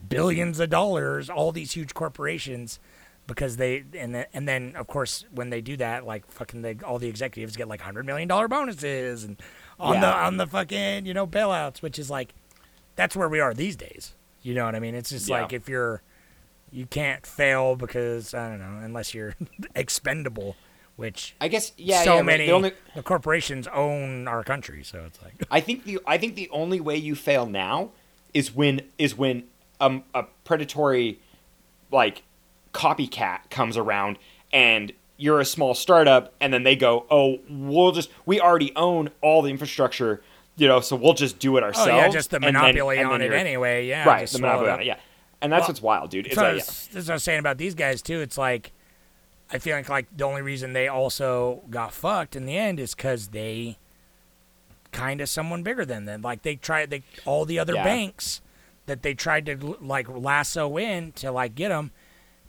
billions of dollars, all these huge corporations, because they and then, and then of course when they do that, like fucking they, all the executives get like hundred million dollar bonuses and on the on the fucking you know bailouts, which is like that's where we are these days. You know what I mean? It's just Yeah. like if you're you can't fail because I don't know unless you're [LAUGHS] expendable, which I guess yeah. so yeah, many The only, the corporations own our country, so it's like I think the I think the only way you fail now is when is when um, a predatory like copycat comes around and you're a small startup and then they go, "Oh, we'll just we already own all the infrastructure, you know, so we'll just do it ourselves. oh ourselves." yeah, just the monopoly then on it anyway. Yeah, Right, the monopoly on it, yeah. And that's Well, what's wild, dude. It's So like, I yeah. was- this is what I was saying about these guys too. It's like I feel like like the only reason they also got fucked in the end is because they kind of someone bigger than them. Like they tried, they all the other Yeah. banks that they tried to like lasso in to like get them.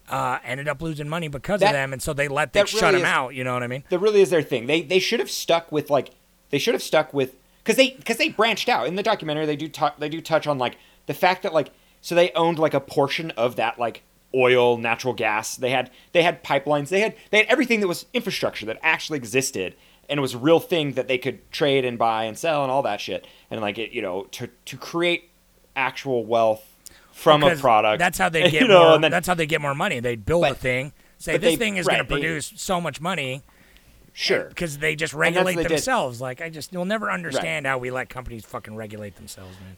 Uh, ended up losing money because That- of them, and so they let them that shut really them is- out. You know what I mean? that really is their thing. They they should have stuck with like they should have stuck with because they because they branched out in the documentary. They do tou- they do touch on like the fact that like so they owned like a portion of that like oil, natural gas. They had they had pipelines. They had they had everything that was infrastructure that actually existed and it was a real thing that they could trade and buy and sell and all that shit. And like it you know to to create actual wealth from a product. That's how they [LAUGHS] you get know, more. then- that's how they get more money. They build a thing, say this they- thing is right, going to produce so much money, sure. because they just regulate they did. themselves. Like I just you'll never understand how we let companies fucking regulate themselves, man.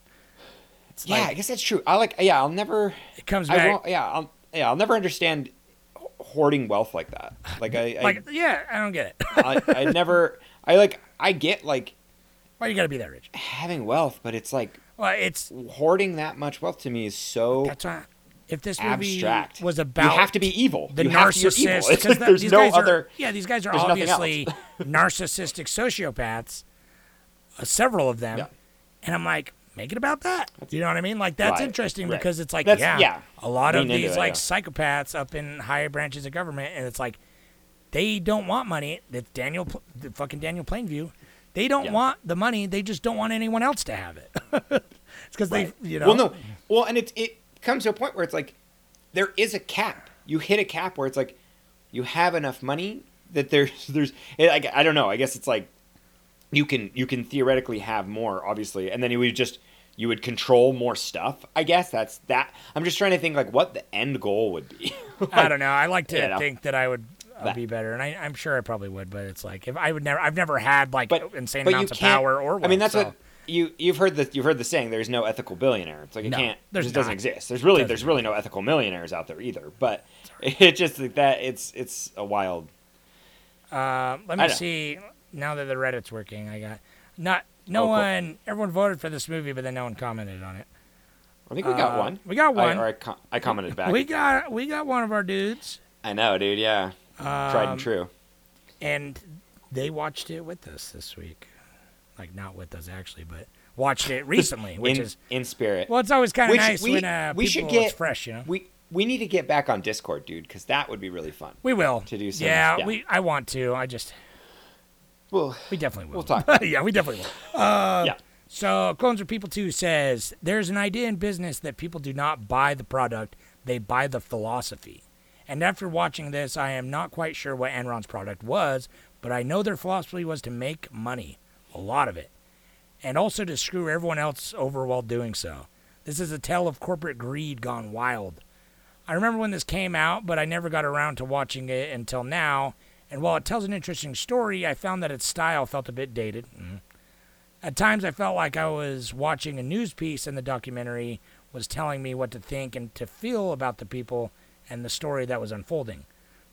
It's Yeah, like, I guess that's true. I like yeah, I'll never it comes I back. won't, yeah, I'll, yeah, I'll never understand hoarding wealth like that. Like I, like yeah, I don't get it. I, [LAUGHS] I, I never, I like, I get like Why you got to be that rich? having wealth, but it's like Well, it's hoarding that much wealth to me is so that's why. If this movie abstract. was about you have to be evil. the you have to, you're evil. [LAUGHS] narcissist, It's because like there's these no guys other. are yeah, these guys are obviously [LAUGHS] narcissistic sociopaths, uh, several of them, Yeah. and I'm like, make it about that. You know what I mean? Like that's Right, interesting right. because it's like That's- yeah, yeah. a lot of Lean into these it, like yeah. psychopaths up in higher branches of government, and it's like they don't want money. That's Daniel, the fucking Daniel Plainview. They don't want the money. They just don't want anyone else to have it. [LAUGHS] it's because Right. they, you know. Well, no. Well, and it it comes to a point where it's like there is a cap. You hit a cap where it's like you have enough money that there's [LAUGHS] there's it, like I don't know. I guess it's like you can you can theoretically have more, obviously, and then you would just you would control more stuff. I guess that's that. I'm just trying to think like what the end goal would be. [LAUGHS] I don't know. I like to you know. think that I would uh, be better, and I, I'm sure I probably would. But it's like if I would never, I've never had like but insane but amounts of power or. I mean, that's so- what you you've heard the you've heard the saying. There's no ethical billionaire. It's like it No, can't. there's it just doesn't exist. There's really Doesn't there's really no ethical millionaires out there either. But [LAUGHS] it's just like that. It's it's a wild. Uh, let me see. Now that the Reddit's working, I got not. No Oh, cool. one. Everyone voted for this movie, but then no one commented on it. I think we got Uh, one. we got I- one. or I, com- I commented back. We got we got one of our dudes, I know, dude. Yeah, tried Um, and true. and they watched it with us this week. Like not with us actually, but watched it recently, [LAUGHS] which in is in spirit. well, it's always kind of nice we- when uh, we should get- fresh, you know. we we need to get back on Discord, dude, because that would be really fun. We will to do some- Yeah, yeah. we. I want to. I just. Well, We definitely will. We'll talk. [LAUGHS] yeah, we definitely will. [LAUGHS] Uh, yeah. So, Clones are People too says there's an idea in business that people do not buy the product, they buy the philosophy. And after watching this, I am not quite sure what Enron's product was, but I know their philosophy was to make money, a lot of it, and also to screw everyone else over while doing so. This is a tale of corporate greed gone wild. I remember when this came out, but I never got around to watching it until now. And while it tells an interesting story, I found that its style felt a bit dated. Mm. At times, I felt like I was watching a news piece, and the documentary was telling me what to think and to feel about the people and the story that was unfolding.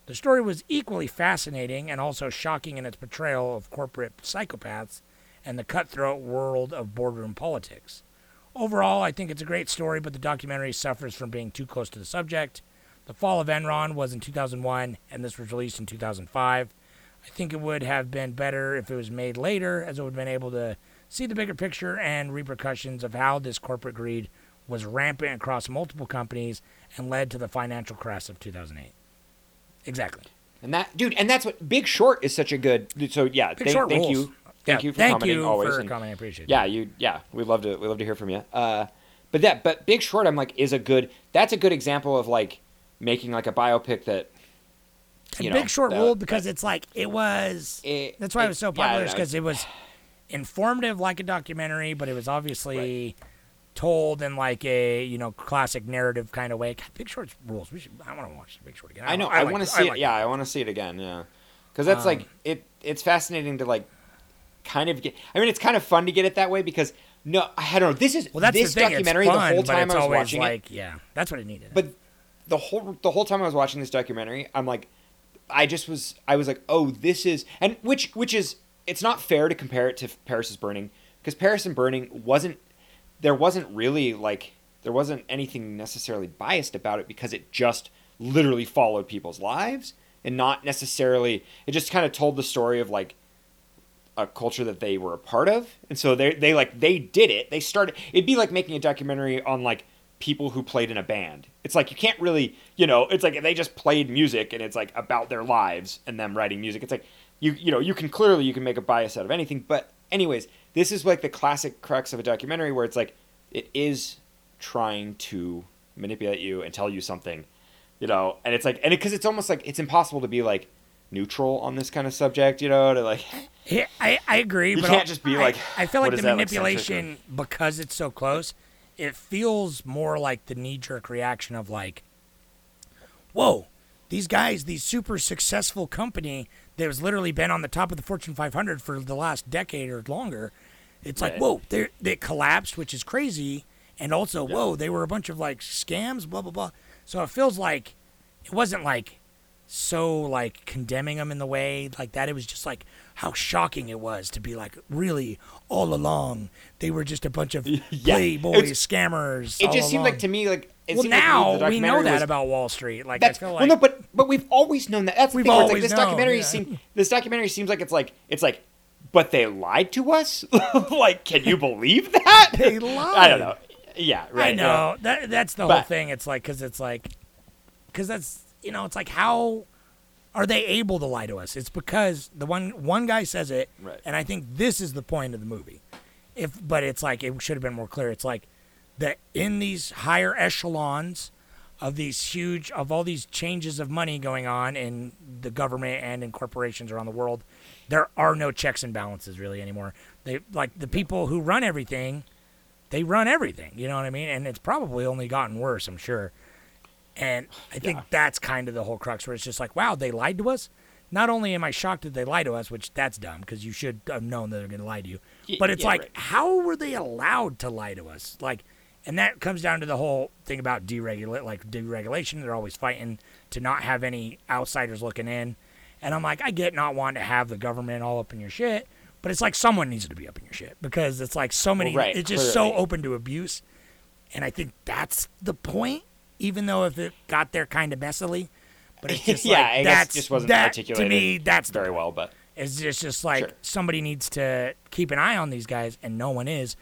The story was equally fascinating and also shocking in its portrayal of corporate psychopaths and the cutthroat world of boardroom politics. Overall, I think it's a great story, but the documentary suffers from being too close to the subject. The Fall of Enron was in 2001, and this was released in 2005. I think it would have been better if it was made later, as it would have been able to see the bigger picture and repercussions of how this corporate greed was rampant across multiple companies and led to the financial crash of 2008. Exactly. And that, dude, and that's what Big Short is such a good. So yeah, Big thank, Short thank rules. you, thank Yeah, you for thank commenting you always. for and- commenting. I appreciate it. Yeah, you. Yeah, we love to. We love to hear from you. Uh, but that, but Big Short, I'm like, is a good. That's a good example of like making like a biopic that. And You know, Big Short that- ruled because it's like it was. It- that's why it, it- was so popular, because it was. informative like a documentary, but it was obviously told in like a you know classic narrative kind of way. God, Big Short's rules. We should. I want to watch Big Short again. I know. I, I, like want to see like it. Yeah, I want to see it again. Yeah, because that's like it. It's fascinating to like kind of get. I mean, it's kind of fun to get it that way because no, I don't know. This is Well, that's this the thing. documentary. fun, the whole time I was watching it, like, yeah, that's what it needed. but the whole the whole time I was watching this documentary, I'm like, I just was I was like, oh, this is and which which is it's not fair to compare it to Paris is Burning because Paris and Burning wasn't there wasn't really like there wasn't anything necessarily biased about it because it just literally followed people's lives and not necessarily it just kind of told the story of like a culture that they were a part of. And so they they like they did it. They started it'd be like making a documentary on like people who played in a band. It's like you can't really you know it's like they just played music and it's like about their lives and them writing music it's like you you know you can clearly you can make a bias out of anything. But anyways this is like the classic crux of a documentary where it's like it is trying to manipulate you and tell you something you know and it's like and because it's almost like it's impossible to be like neutral on this kind of subject you know to like Yeah, I, I agree. You but can't I'll- just be like, I feel like the that, like, manipulation because it's so close. It feels more like the knee jerk reaction of like, "Whoa, these guys, these super successful company that has literally been on the top of the Fortune 500 for the last decade or longer." It's like, whoa, they they collapsed, which is crazy, and also, whoa, they were a bunch of like scams, blah blah blah. So it feels like it wasn't like so like condemning them in the way like that. It was just like how shocking it was to be like, really, all along they were just a bunch of [LAUGHS] Yeah, playboy scammers. it just seemed along. like to me like it well, seemed like now we know that was- about Wall Street. Like That's I feel like well, no, but but we've always known that. That's the We've thing. it's like this known, documentary yeah. seem this documentary seems like it's like it's like, but they lied to us. [LAUGHS] like, can you believe that? They lied. [LAUGHS] I don't know. Yeah, right. I yeah. know that that's the whole thing. It's like because it's like because that's you know it's like how are they able to lie to us? It's because the one one guy says it, Right. and I think this is the point of the movie. If but it's like it should have been more clear. It's like that in these higher echelons of these huge of all these changes of money going on in the government and in corporations around the world, there are no checks and balances really anymore. They like the people who run everything they run everything. You know what I mean? And it's probably only gotten worse, I'm sure. And I think that's kind of the whole crux where it's just like, wow, they lied to us. Not only am I shocked that they lied to us, which that's dumb because you should have known that they're going to lie to you, Y- but it's yeah, like, right. how were they allowed to lie to us? Like, and that comes down to the whole thing about deregulate, like deregulation. They're always fighting to not have any outsiders looking in. And I'm like, I get not wanting to have the government all up in your shit, but it's like someone needs to be up in your shit because it's like so many, right, it's just so open to abuse. And I think that's the point, even though if it got there kind of messily. But it's [LAUGHS] just yeah, like, that's, just wasn't that, articulated To me, that's very well, but It's just, just like Sure. somebody needs to keep an eye on these guys, and no one is.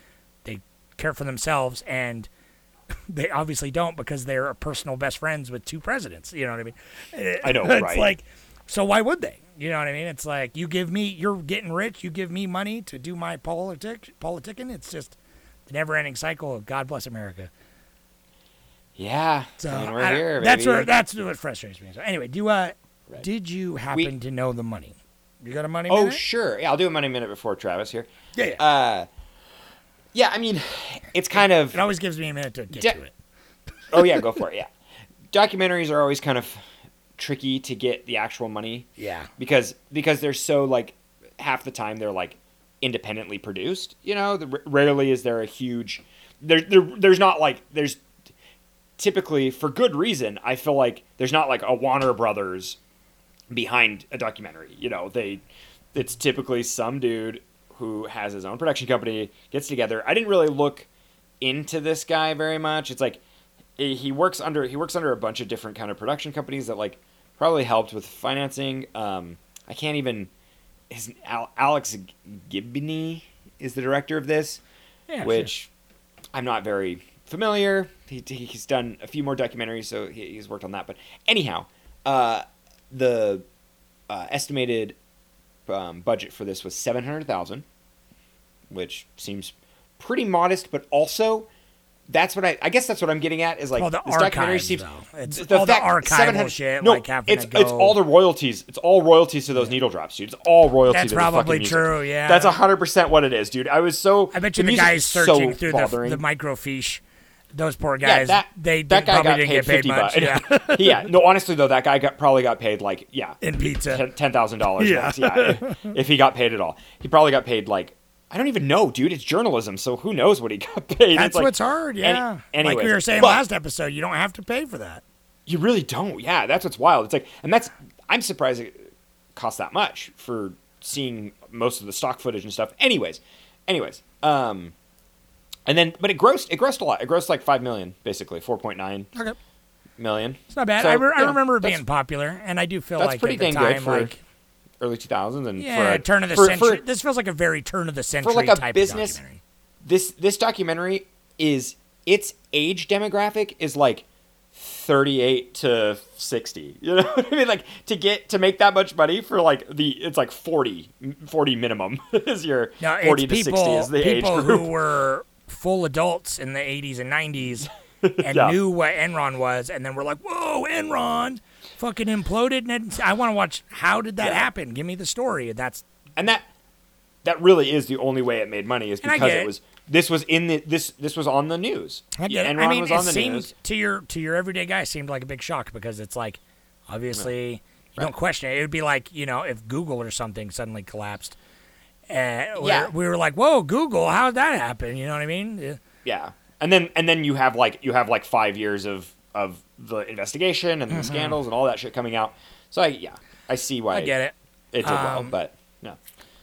They care for themselves, and [LAUGHS] they obviously don't because they're personal best friends with two presidents. You know what I mean? I know, [LAUGHS] it's right? like, so why would they? You know what I mean? It's like you give me, you're getting rich, you give me money to do my politic, politicking. It's just the never-ending cycle of God bless America. Yeah, So I mean, we're I here. that's baby. what that's what frustrates me. So anyway, do uh, Right. did you happen to know the money? You got a money? Oh minute? sure, yeah. I'll do a money minute before Travis here. yeah, yeah. Uh, yeah. I mean, it's kind of it always gives me a minute to get Da- to it. [LAUGHS] oh yeah, go [LAUGHS] for it. Yeah, documentaries are always kind of tricky to get the actual money Yeah. because because they're so like half the time they're like independently produced. You know, the, rarely is there a huge there, there there's not like there's typically for good reason. I feel like there's not like a Warner Brothers behind a documentary. You know, they it's typically some dude who has his own production company gets together. I didn't really look into this guy very much. It's like he works under he works under a bunch of different kind of production companies that like probably helped with financing. Um, I can't even. His Al, Alex Gibney is the director of this, Yeah. which I'm not very familiar. He, he's done a few more documentaries, so he, he's worked on that. But anyhow, uh, the uh, estimated um, budget for this was seven hundred thousand, which seems pretty modest, but also that's what I. I guess that's what I'm getting at is like Well, the this documentary archives, seems though. It's the all the fact archival shit, No, like it's to it's all the royalties. It's all royalties to those needle drops, dude. It's all royalties. That's the probably true, yeah. that's hundred percent what it is, dude. I was so. I bet you the, music guys searching so through the, the microfiche, those poor guys. Yeah, that they that guy probably got didn't paid get paid fifty much. bucks. Yeah. [LAUGHS] yeah, no, honestly though, that guy got probably got paid like yeah, In pizza. ten thousand dollars. Yeah. Yeah, if he got paid at all, he probably got paid like I don't even know, dude. It's journalism, so who knows what he got paid? That's like- what's hard, any- yeah. like we were saying but- last episode, you don't have to pay for that. You really don't. Yeah, that's what's wild. It's like, and that's I'm surprised it costs that much for seeing most of the stock footage and stuff. Anyways, anyways, um, and then but it grossed it grossed a lot. It grossed like five million, basically four point nine Okay. million. It's not bad. So, I, re- I remember it being popular, and I do feel that's like pretty at the time, like early two thousands and yeah, for a, turn of the for- century. For, this feels like a very turn of the century for like a type business- of documentary. this this documentary is its age demographic is like 38 to 60 [LAUGHS] you know what i mean like to get to make that much money for like the it's like 40 40 minimum [LAUGHS] is your No, 40 to people, 60 is the age people group who were full adults in the 80s and 90s [LAUGHS] and Yeah. knew what Enron was, and then we're like, "Whoa, Enron fucking imploded!" And I want to watch how did that Yeah. happen? Give me the story. And that's and that that really is the only way it made money is because it it. was this was in the this this was on the news I get. Enron I mean, was it on the seemed news to your to your everyday guy seemed like a big shock because it's like obviously you don't question it. It would be like you know if Google or something suddenly collapsed. Uh, we Yeah. were, we were like, "Whoa, Google! How did that happen?" You know what I mean? Yeah. yeah and then and then you have like you have like five years of of the investigation and the scandals and all that shit coming out so i yeah i see why Mm-hmm. I get it. it did well Um, but no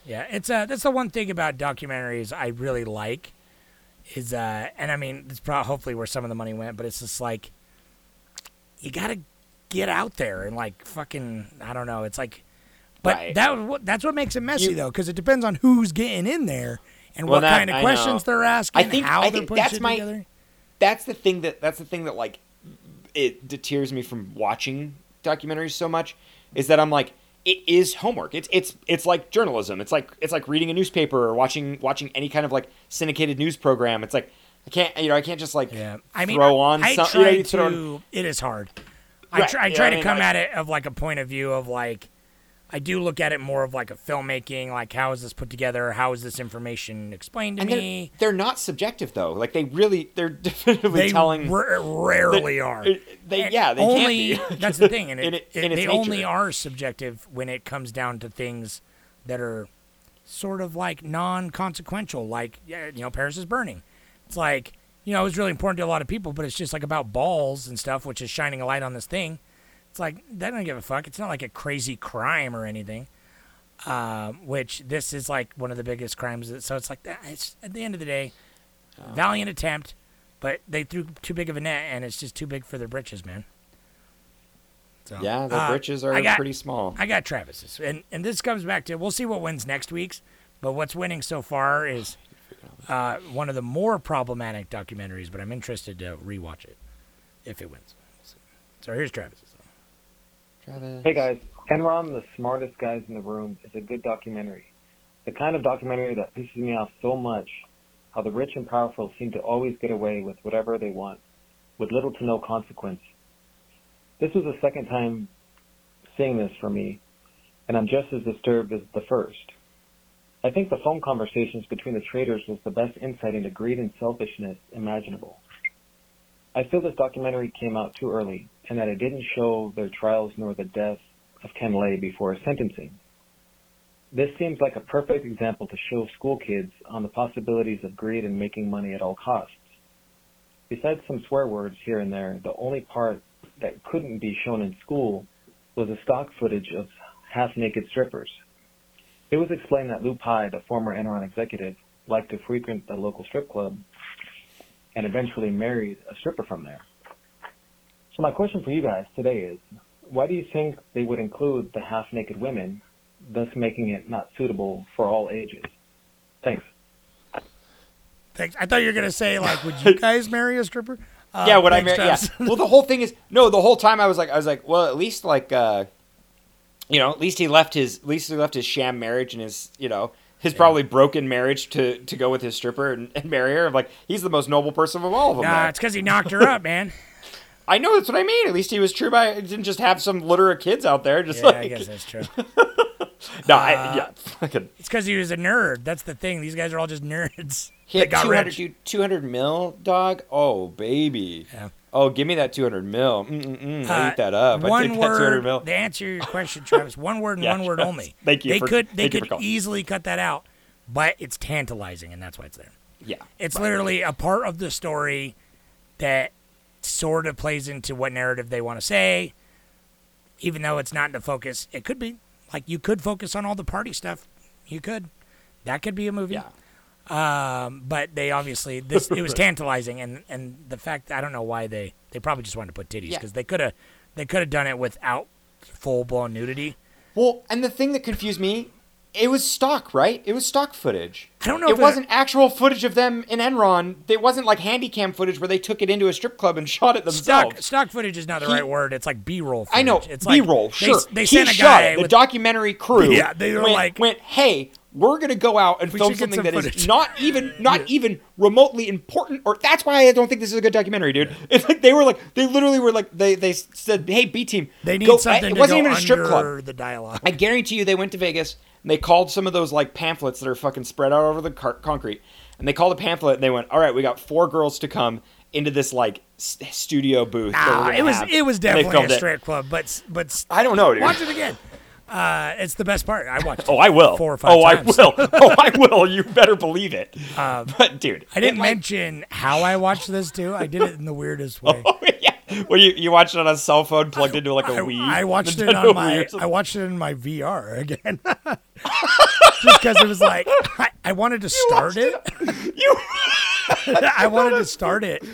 Yeah, it's uh that's the one thing about documentaries I really like is uh and I mean it's probably hopefully where some of the money went, but it's just like you gotta get out there and like fucking I don't know, it's like but Right. that that's what makes it messy You- though, because it depends on who's getting in there and Well, what that- kind of I questions know. they're asking, I think- how I they're think putting that's my- together. that's the thing that that's the thing that like it deters me from watching documentaries so much is that I'm like it is homework. It's it's it's like journalism. It's like it's like reading a newspaper or watching watching any kind of like syndicated news program. It's like I can't you know I can't just like Yeah, I mean, throw on I some, try you know, to. on- It is hard. I try, I try I to mean, come I- at it of like a point of view of like, I do look at it more of like a filmmaking, like how is this put together? How is this information explained to and me? they're, they're not subjective though. Like they really they're [LAUGHS] definitively They telling ra- rarely are. They And yeah they only can't be. [LAUGHS] [LAUGHS] that's the thing, and it, it- it- they only are subjective when it comes down to things that are sort of like non-consequential, like yeah, you know, Paris is burning. It's like you know, it was really important to a lot of people, but it's just like about balls and stuff, which is shining a light on this thing. It's like they don't give a fuck. It's not like a crazy crime or anything. Um, which this is like one of the biggest crimes. that- So it's like that. It's at the end of the day, valiant attempt, but they threw too big of a net, and it's just too big for their britches, man. So, yeah the uh, britches are got- pretty small. I got Travis's, and and this comes back to we'll see what wins next week's, but what's winning so far [SIGHS] is uh, one of the more problematic documentaries. But I'm interested to rewatch it if it wins. So here's Travis's. Hey guys, Enron, the smartest guys in the room, is a good documentary. The kind of documentary that pisses me off so much, how the rich and powerful seem to always get away with whatever they want, with little to no consequence. This was the second time seeing this for me, and I'm just as disturbed as the first. I think the phone conversations between the traders was the best insight into greed and selfishness imaginable. I feel this documentary came out too early, and that it didn't show their trials nor the death of Ken Lay before sentencing. This seems like a perfect example to show school kids on the possibilities of greed and making money at all costs. Besides some swear words here and there, the only part that couldn't be shown in school was the stock footage of half-naked strippers. It was explained that Lou Pai, the former Enron executive, liked to frequent the local strip club and eventually married a stripper from there. So my question for you guys today is, why do you think they would include the half-naked women, thus making it not suitable for all ages? Thanks. Thanks. I thought you were gonna say like, would you [LAUGHS] guys marry a stripper? Uh, yeah, would I thanks, meant. Yeah. Well, the whole thing is no. The whole time I was like, I was like, well, at least like, uh, you know, at least he left his, at least he left his sham marriage and his, you know, his probably broken marriage to to go with his stripper and, and marry her. Like he's the most noble person of all of them. Nah, it's because he knocked her up, man. [LAUGHS] I know that's what I mean. At least he was true by didn't just have some litter of kids out there. Just Yeah, like I guess that's true. [LAUGHS] no, I, uh, yeah, fucking. It's because he was a nerd. That's the thing. These guys are all just [LAUGHS] nerds. He had got 200, rich. 200 mil, dog. Oh, baby. Yeah. Oh, give me that 200 mil. Mm-mm-mm. I Uh, eat that up. I One take that 200 mil. To answer your question, Travis, one word and [LAUGHS] Yeah, one word Travis. only. [LAUGHS] Thank you They for- could they thank you for could easily cut that out, but it's tantalizing, and that's why it's there. Yeah. It's literally a part of the story that sort of plays into what narrative they want to say, even though it's not in the focus. It could be like you could focus on all the party stuff. You could. That could be a movie. Yeah. Um, but they obviously this it was [LAUGHS] tantalizing, and and the fact I don't know why they they probably just wanted to put titties Yeah. because they could have they could have done it without full blown nudity. Well, and the thing that confused me, it was stock, right? It was stock footage. I don't know It if wasn't actual footage of them in Enron. It wasn't like handy cam footage where they took it into a strip club and [LAUGHS] shot it themselves. Stock stock footage is not the He- right word. It's like B roll. I know It's like B-roll, they- sure. They, he sent a shot guy it. The with documentary crew. Yeah, they were went, like- went, hey, we're gonna go out and We film something some that is footage." not even not even remotely important. Or that's why I don't think this is a good documentary, dude. It's like they were like they literally were like they they said, hey, B team, They need go, something It to wasn't even a strip club. the dialogue. I guarantee you, they went to Vegas and they called some of those like pamphlets that are fucking spread out over the car- concrete, and they called a pamphlet and they went, "All right, we got four girls to come into this like studio booth." Nah, it was have." it was definitely a it. strip club, but but I don't know, dude. watch it again. [LAUGHS] Uh, it's the best part. I watched. [LAUGHS] Oh, it I will. four or five oh, times. I will. [LAUGHS] Oh, I will. You better believe it. [LAUGHS] but dude, I didn't it, like- mention how I watched this too. I did it in the weirdest way. Oh, yeah. Well, you you watched it on a cell phone plugged into like a I, Wii. I watched it on my Wii or something. I watched it in my VR again. Just because it was like I, I wanted to start it. You, I wanted to start it,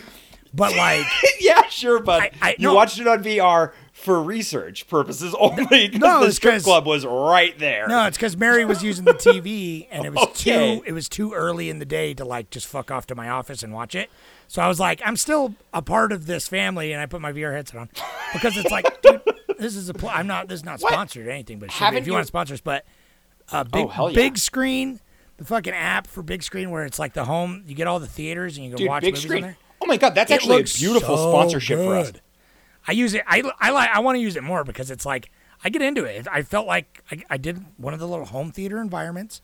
but like yeah, sure, but I- I- you no. watched it on VR for research purposes [LAUGHS] only. No, the it's strip club was right there. no, it's because Mary was using the TV [LAUGHS] and it was Okay. too it was too early in the day to like just fuck off to my office and watch it. So I was like, I'm still a part of this family, and I put my VR headset on because it's like, dude, this is a pl- I'm not this is not What? sponsored or anything, but it should be Haven't if you, you- want to sponsor us, but uh, big Oh, yeah. big screen, the fucking app for big screen where it's like the home, you get all the theaters and you can Dude, watch big movies on screen. there. Oh my god, that's It actually a beautiful so sponsorship for us. I use it. I I like. I want to use it more because it's like I get into it. I felt like I, I did one of the little home theater environments,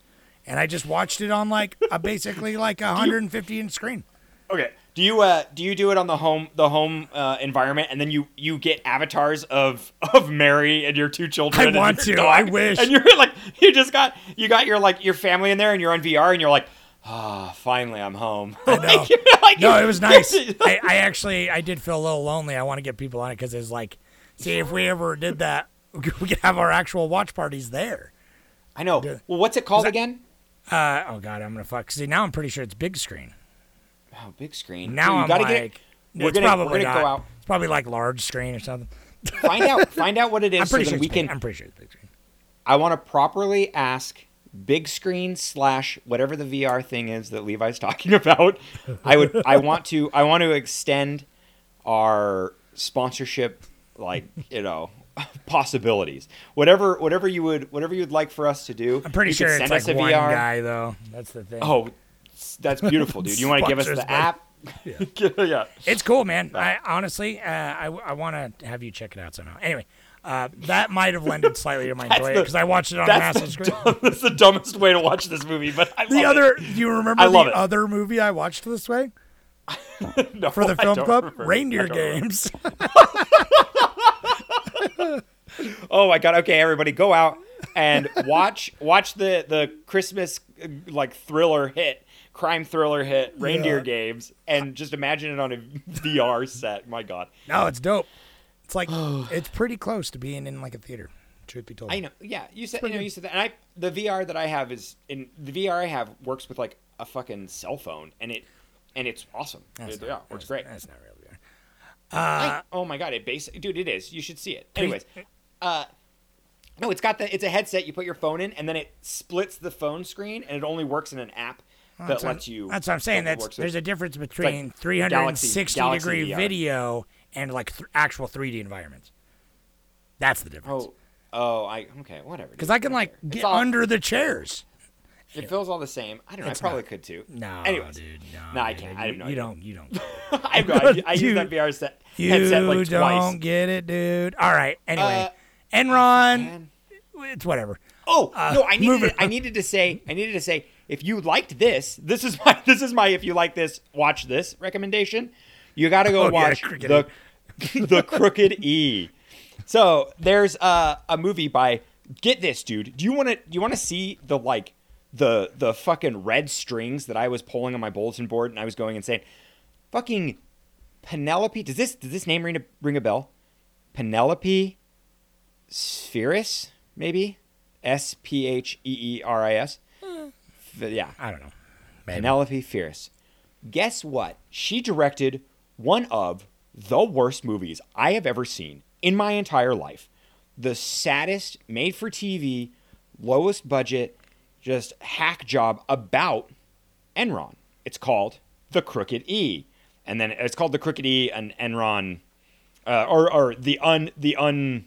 and I just watched it on like a basically like a 150 inch screen. Okay. Do you uh do you do it on the home the home uh, environment and then you you get avatars of of Mary and your two children? I want to, dog, I wish. And you're like you just got you got your like your family in there and you're on VR and you're like ah finally I'm home. I [LAUGHS] know. Like, like- No, it was [LAUGHS] nice. I, I actually I did feel a little lonely. I want to get people on it because it's like, see if we ever did that, [LAUGHS] we could have our actual watch parties there. I know. Well, what's it called again? Uh, oh god, I'm gonna fuck. See now I'm pretty sure it's big screen. Oh, big screen. Now Dude, I'm gotta like, get it. We're it's gonna probably we're gonna go out It's probably like large screen or something. find out find out what it is I'm pretty so sure we can. I'm pretty sure it's big screen. I want to properly ask big screen slash whatever the VR thing is that Levi's [LAUGHS] talking about. I would I want to I want to extend our sponsorship like you know [LAUGHS] possibilities. Whatever whatever you would whatever you'd like for us to do. I'm pretty sure it's send like us a one VR. guy though. That's the thing. Oh, that's beautiful, dude. You want to give us the app? [LAUGHS] yeah. It's cool, man. I honestly, uh, I, I want to have you check it out somehow. Anyway, uh, that might have lended slightly to my [LAUGHS] enjoyment because I watched it on a That's massive screen. dumb, [LAUGHS] that's the dumbest way to watch this movie, but I The other, it. do you remember the it. other movie I watched this way [LAUGHS] No, for the film club? remember. Reindeer I don't remember. Games. Oh my god! Okay, everybody, go out and watch watch the the Christmas uh, like thriller hit, crime thriller hit, Reindeer Yeah. Games, and just imagine it on a VR set. My god, no, it's dope. It's like [SIGHS] it's pretty close to being in like a theater. Truth be told, I know. Yeah, you said you know you said that, and I the VR that I have is in the VR I have works with like a fucking cell phone, and it and it's awesome. That's It- not- yeah, works great. That's not real VR. I- oh my god, it basic dude, it is. You should see it. Anyways, uh, no, it's got the it's a headset. You put your phone in, and then it splits the phone screen, and it only works in an app that lets you. That's what I'm saying. That's with- there's a difference like between 360 Galaxy degree VR. video and like th- actual 3D environments. That's the difference. Oh, oh, I okay, whatever. Because I can like get all- under the chairs It feels all the same. I don't know. It's I probably not. could too. No, Anyways. dude. No, No, I can't. I have no you idea. don't. You don't. I've [LAUGHS] got, I, [LAUGHS] I use that VR set, You headset like don't twice. get it, dude. All right. Anyway, Uh, Enron. Man. It's whatever. Oh Uh, no! I needed to, I needed to say I needed to say if you liked this, this is my [LAUGHS] this is my if you like this, watch this recommendation. You got to go [LAUGHS] Oh, watch Crooked the [LAUGHS] the Crooked E. So there's uh, a movie by get this dude. Do you want to do you want to see the like the the fucking red strings that I was pulling on my bulletin board and I was going and saying, fucking Penelope. Does this does this name ring a ring a bell? Penelope Spheeris, maybe S P H E E R I S. F- Yeah, I don't know. Maybe. Penelope Fierce. Guess what? She directed one of the worst movies I have ever seen in my entire life. The saddest made for TV, lowest budget, just hack job about Enron. It's called The Crooked E. And then it's called The Crooked E and Enron uh, or or the un the un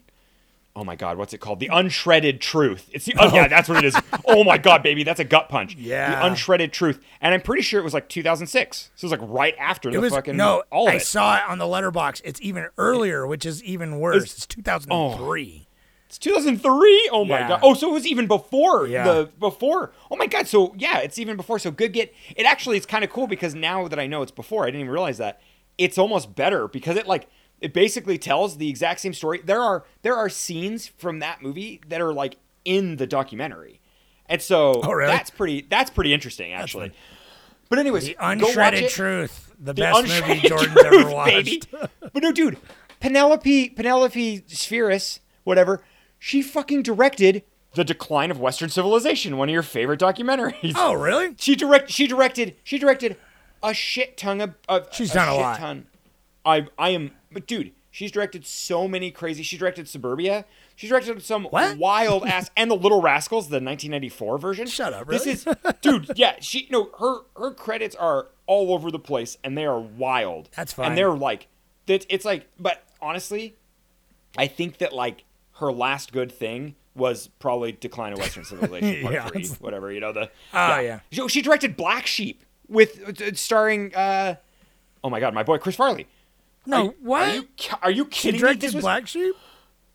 Oh my God, what's it called? The unshredded truth. It's the oh, yeah, that's what it is. [LAUGHS] Oh my God, baby, that's a gut punch. Yeah. the unshredded truth, and I'm pretty sure it was like 2006. So it was like right after It the was fucking no. all of I it. saw it on the Letterboxd. It's even earlier, which is even worse. It's- It's, 2003. It's 2003. Oh my Yeah. god. Oh, so it was even before Yeah. the before. Oh my god. So yeah, it's even before. So good get. It actually is kind of cool because now that I know it's before, I didn't even realize that. It's almost better because it like it basically tells the exact same story. There are there are scenes from that movie that are like in the documentary, and so Oh, really? that's pretty that's pretty interesting actually. But anyways, The unshredded truth, the, The best movie Jordan's Truth, ever watched. [LAUGHS] But no, dude, Penelope Penelope Spheeris, whatever, she fucking directed The Decline of Western Civilization, one of your favorite documentaries. Oh, really? She direct she directed she directed a shit ton of, of She's a done a shit lot. Ton. I I am but dude, she's directed so many crazy. She directed Suburbia. She directed some What? wild [LAUGHS] ass and the Little Rascals, the 1994 version. Shut up, This is dude, yeah, she no her her credits are all over the place and they are wild. That's fine. And they're like that it's like but honestly, I think that like her last good thing was probably Decline of Western Civilization [LAUGHS] Part Yeah. 3, whatever, you know the Oh, yeah. She, she directed Black Sheep with uh, starring uh Oh my god, my boy Chris Farley. No, Are what? Are you, are you she kidding me? directed This was, Black Sheep?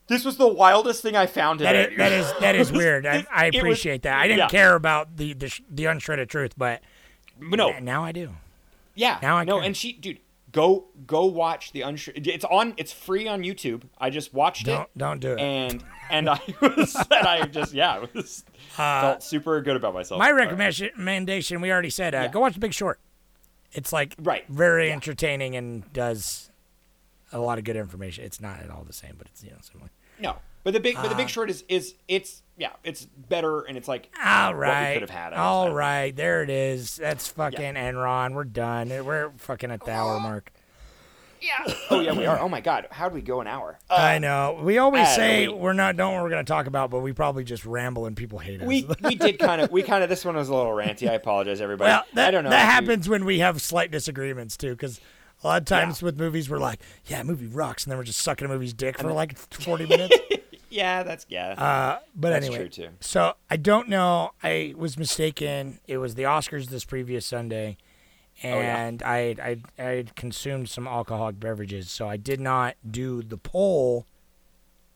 this was the wildest thing I found That is, that is that is [LAUGHS] weird. I, I It was- appreciate that. I didn't yeah. care about the, the the unshredded truth, but no, now I do. Yeah. Now I no, care. and she, dude, go go watch the unsure. It's on. It's free on YouTube. I just watched Don't it. don't do it. And and I [LAUGHS] was and I just yeah, it was felt super good about myself. Uh, My All right. recommendation, we already said, uh, Yeah. go watch The Big Short. It's like Right. very entertaining and does a lot of good information. It's not at all the same, but it's you know similar. No, but the big but the Uh, Big Short is is it's yeah, it's better and it's like all right what we could have had. I guess. All don't right, there it is. That's fucking Enron. We're done. We're fucking at the hour mark. Yeah. [LAUGHS] Oh yeah, we are. Oh my god, how do we go an hour? Uh, I know. We always I say don't we're not don't we're going to talk about, but we probably just ramble and people hate us. we [LAUGHS] we did kind of we kind of this one was a little ranty. I apologize, everybody. well, that, I don't know. that if you- happens when we have slight disagreements too, because a lot of times with movies we're like, yeah, movie rocks, and then we're just sucking a movie's dick for like [LAUGHS] forty minutes. Yeah, that's yeah. Uh, but That's anyway, true, too. so I don't know. I was mistaken. It was the Oscars this previous Sunday, Oh, yeah. and I I I consumed some alcoholic beverages, so I did not do the poll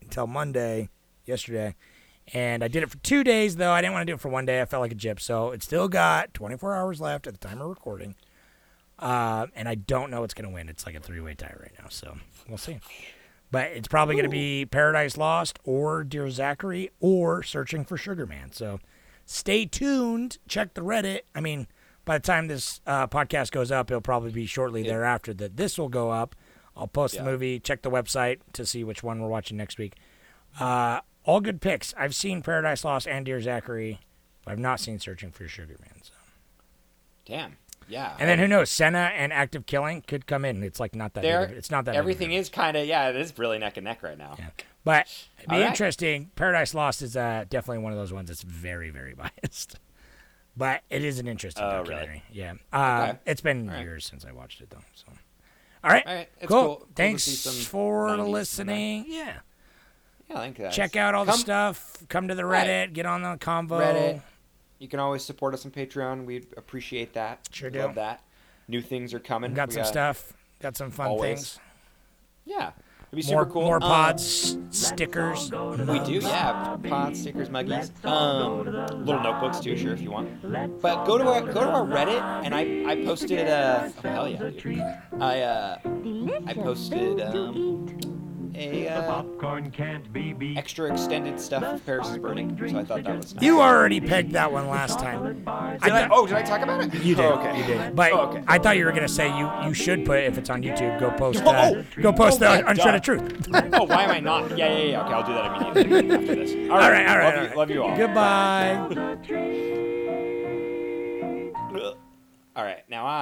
until Monday, yesterday. And I did it for two days, though. I didn't want to do it for one day. I felt like a gyp. So it still got 24 hours left at the time of recording. Uh, and I don't know what's going to win. It's like a three way tie right now. So we'll see. But it's probably going to be Paradise Lost or Dear Zachary or Searching for Sugar Man. So stay tuned. Check the Reddit. I mean, by the time this uh, podcast goes up, it'll probably be shortly thereafter that this will go up. I'll post the movie. Check the website to see which one we're watching next week. Uh, all good picks. I've seen Paradise Lost and Dear Zachary. But I've not seen Searching for Sugar Man. So. Damn. Yeah. And then who knows? Senna and Act of Killing could come in. It's like not that. there big of- it's not that. everything is kind of yeah it is really neck and neck right now Yeah. But it'd be All right. interesting. Paradise Lost is uh, definitely one of those ones that's very, very [LAUGHS] biased. But it is an interesting Oh, really? documentary. Yeah. Uh, Okay. It's been All right. years since I watched it, though. So, all right. All right, it's cool. cool. Cool Thanks some for listening. Yeah. yeah i think that's Check out all the stuff. Come to the Right. Reddit. Get on the convo. Reddit. You can always support us on Patreon. We'd appreciate that. Sure We'd do. Love that. New things are coming. Got We some stuff. Got some fun always. things. Yeah. It'd be More, super cool. more Um, pods, stickers. We do, yeah. Pods, stickers, muggies, um, little notebooks too, sure if you want. But go to our go to our Reddit, and I I posted uh oh, hell yeah, dude. I uh I posted um a uh, extra extended stuff of Paris is Burning, so I thought that was nice. You already pegged that one last time. Did I, oh, did I talk about it? You did. Oh, okay. You did. But Oh, okay. I thought you were gonna say you you should put if it's on YouTube. Go post. [LAUGHS] Uh, go post oh, the yeah, unshredded duh. truth. [LAUGHS] oh, why am I not? Yeah, yeah, yeah. Okay, I'll do that immediately after this. [LAUGHS] All All right, right, all right, Love, all you, love you all. Goodbye. All right, now I.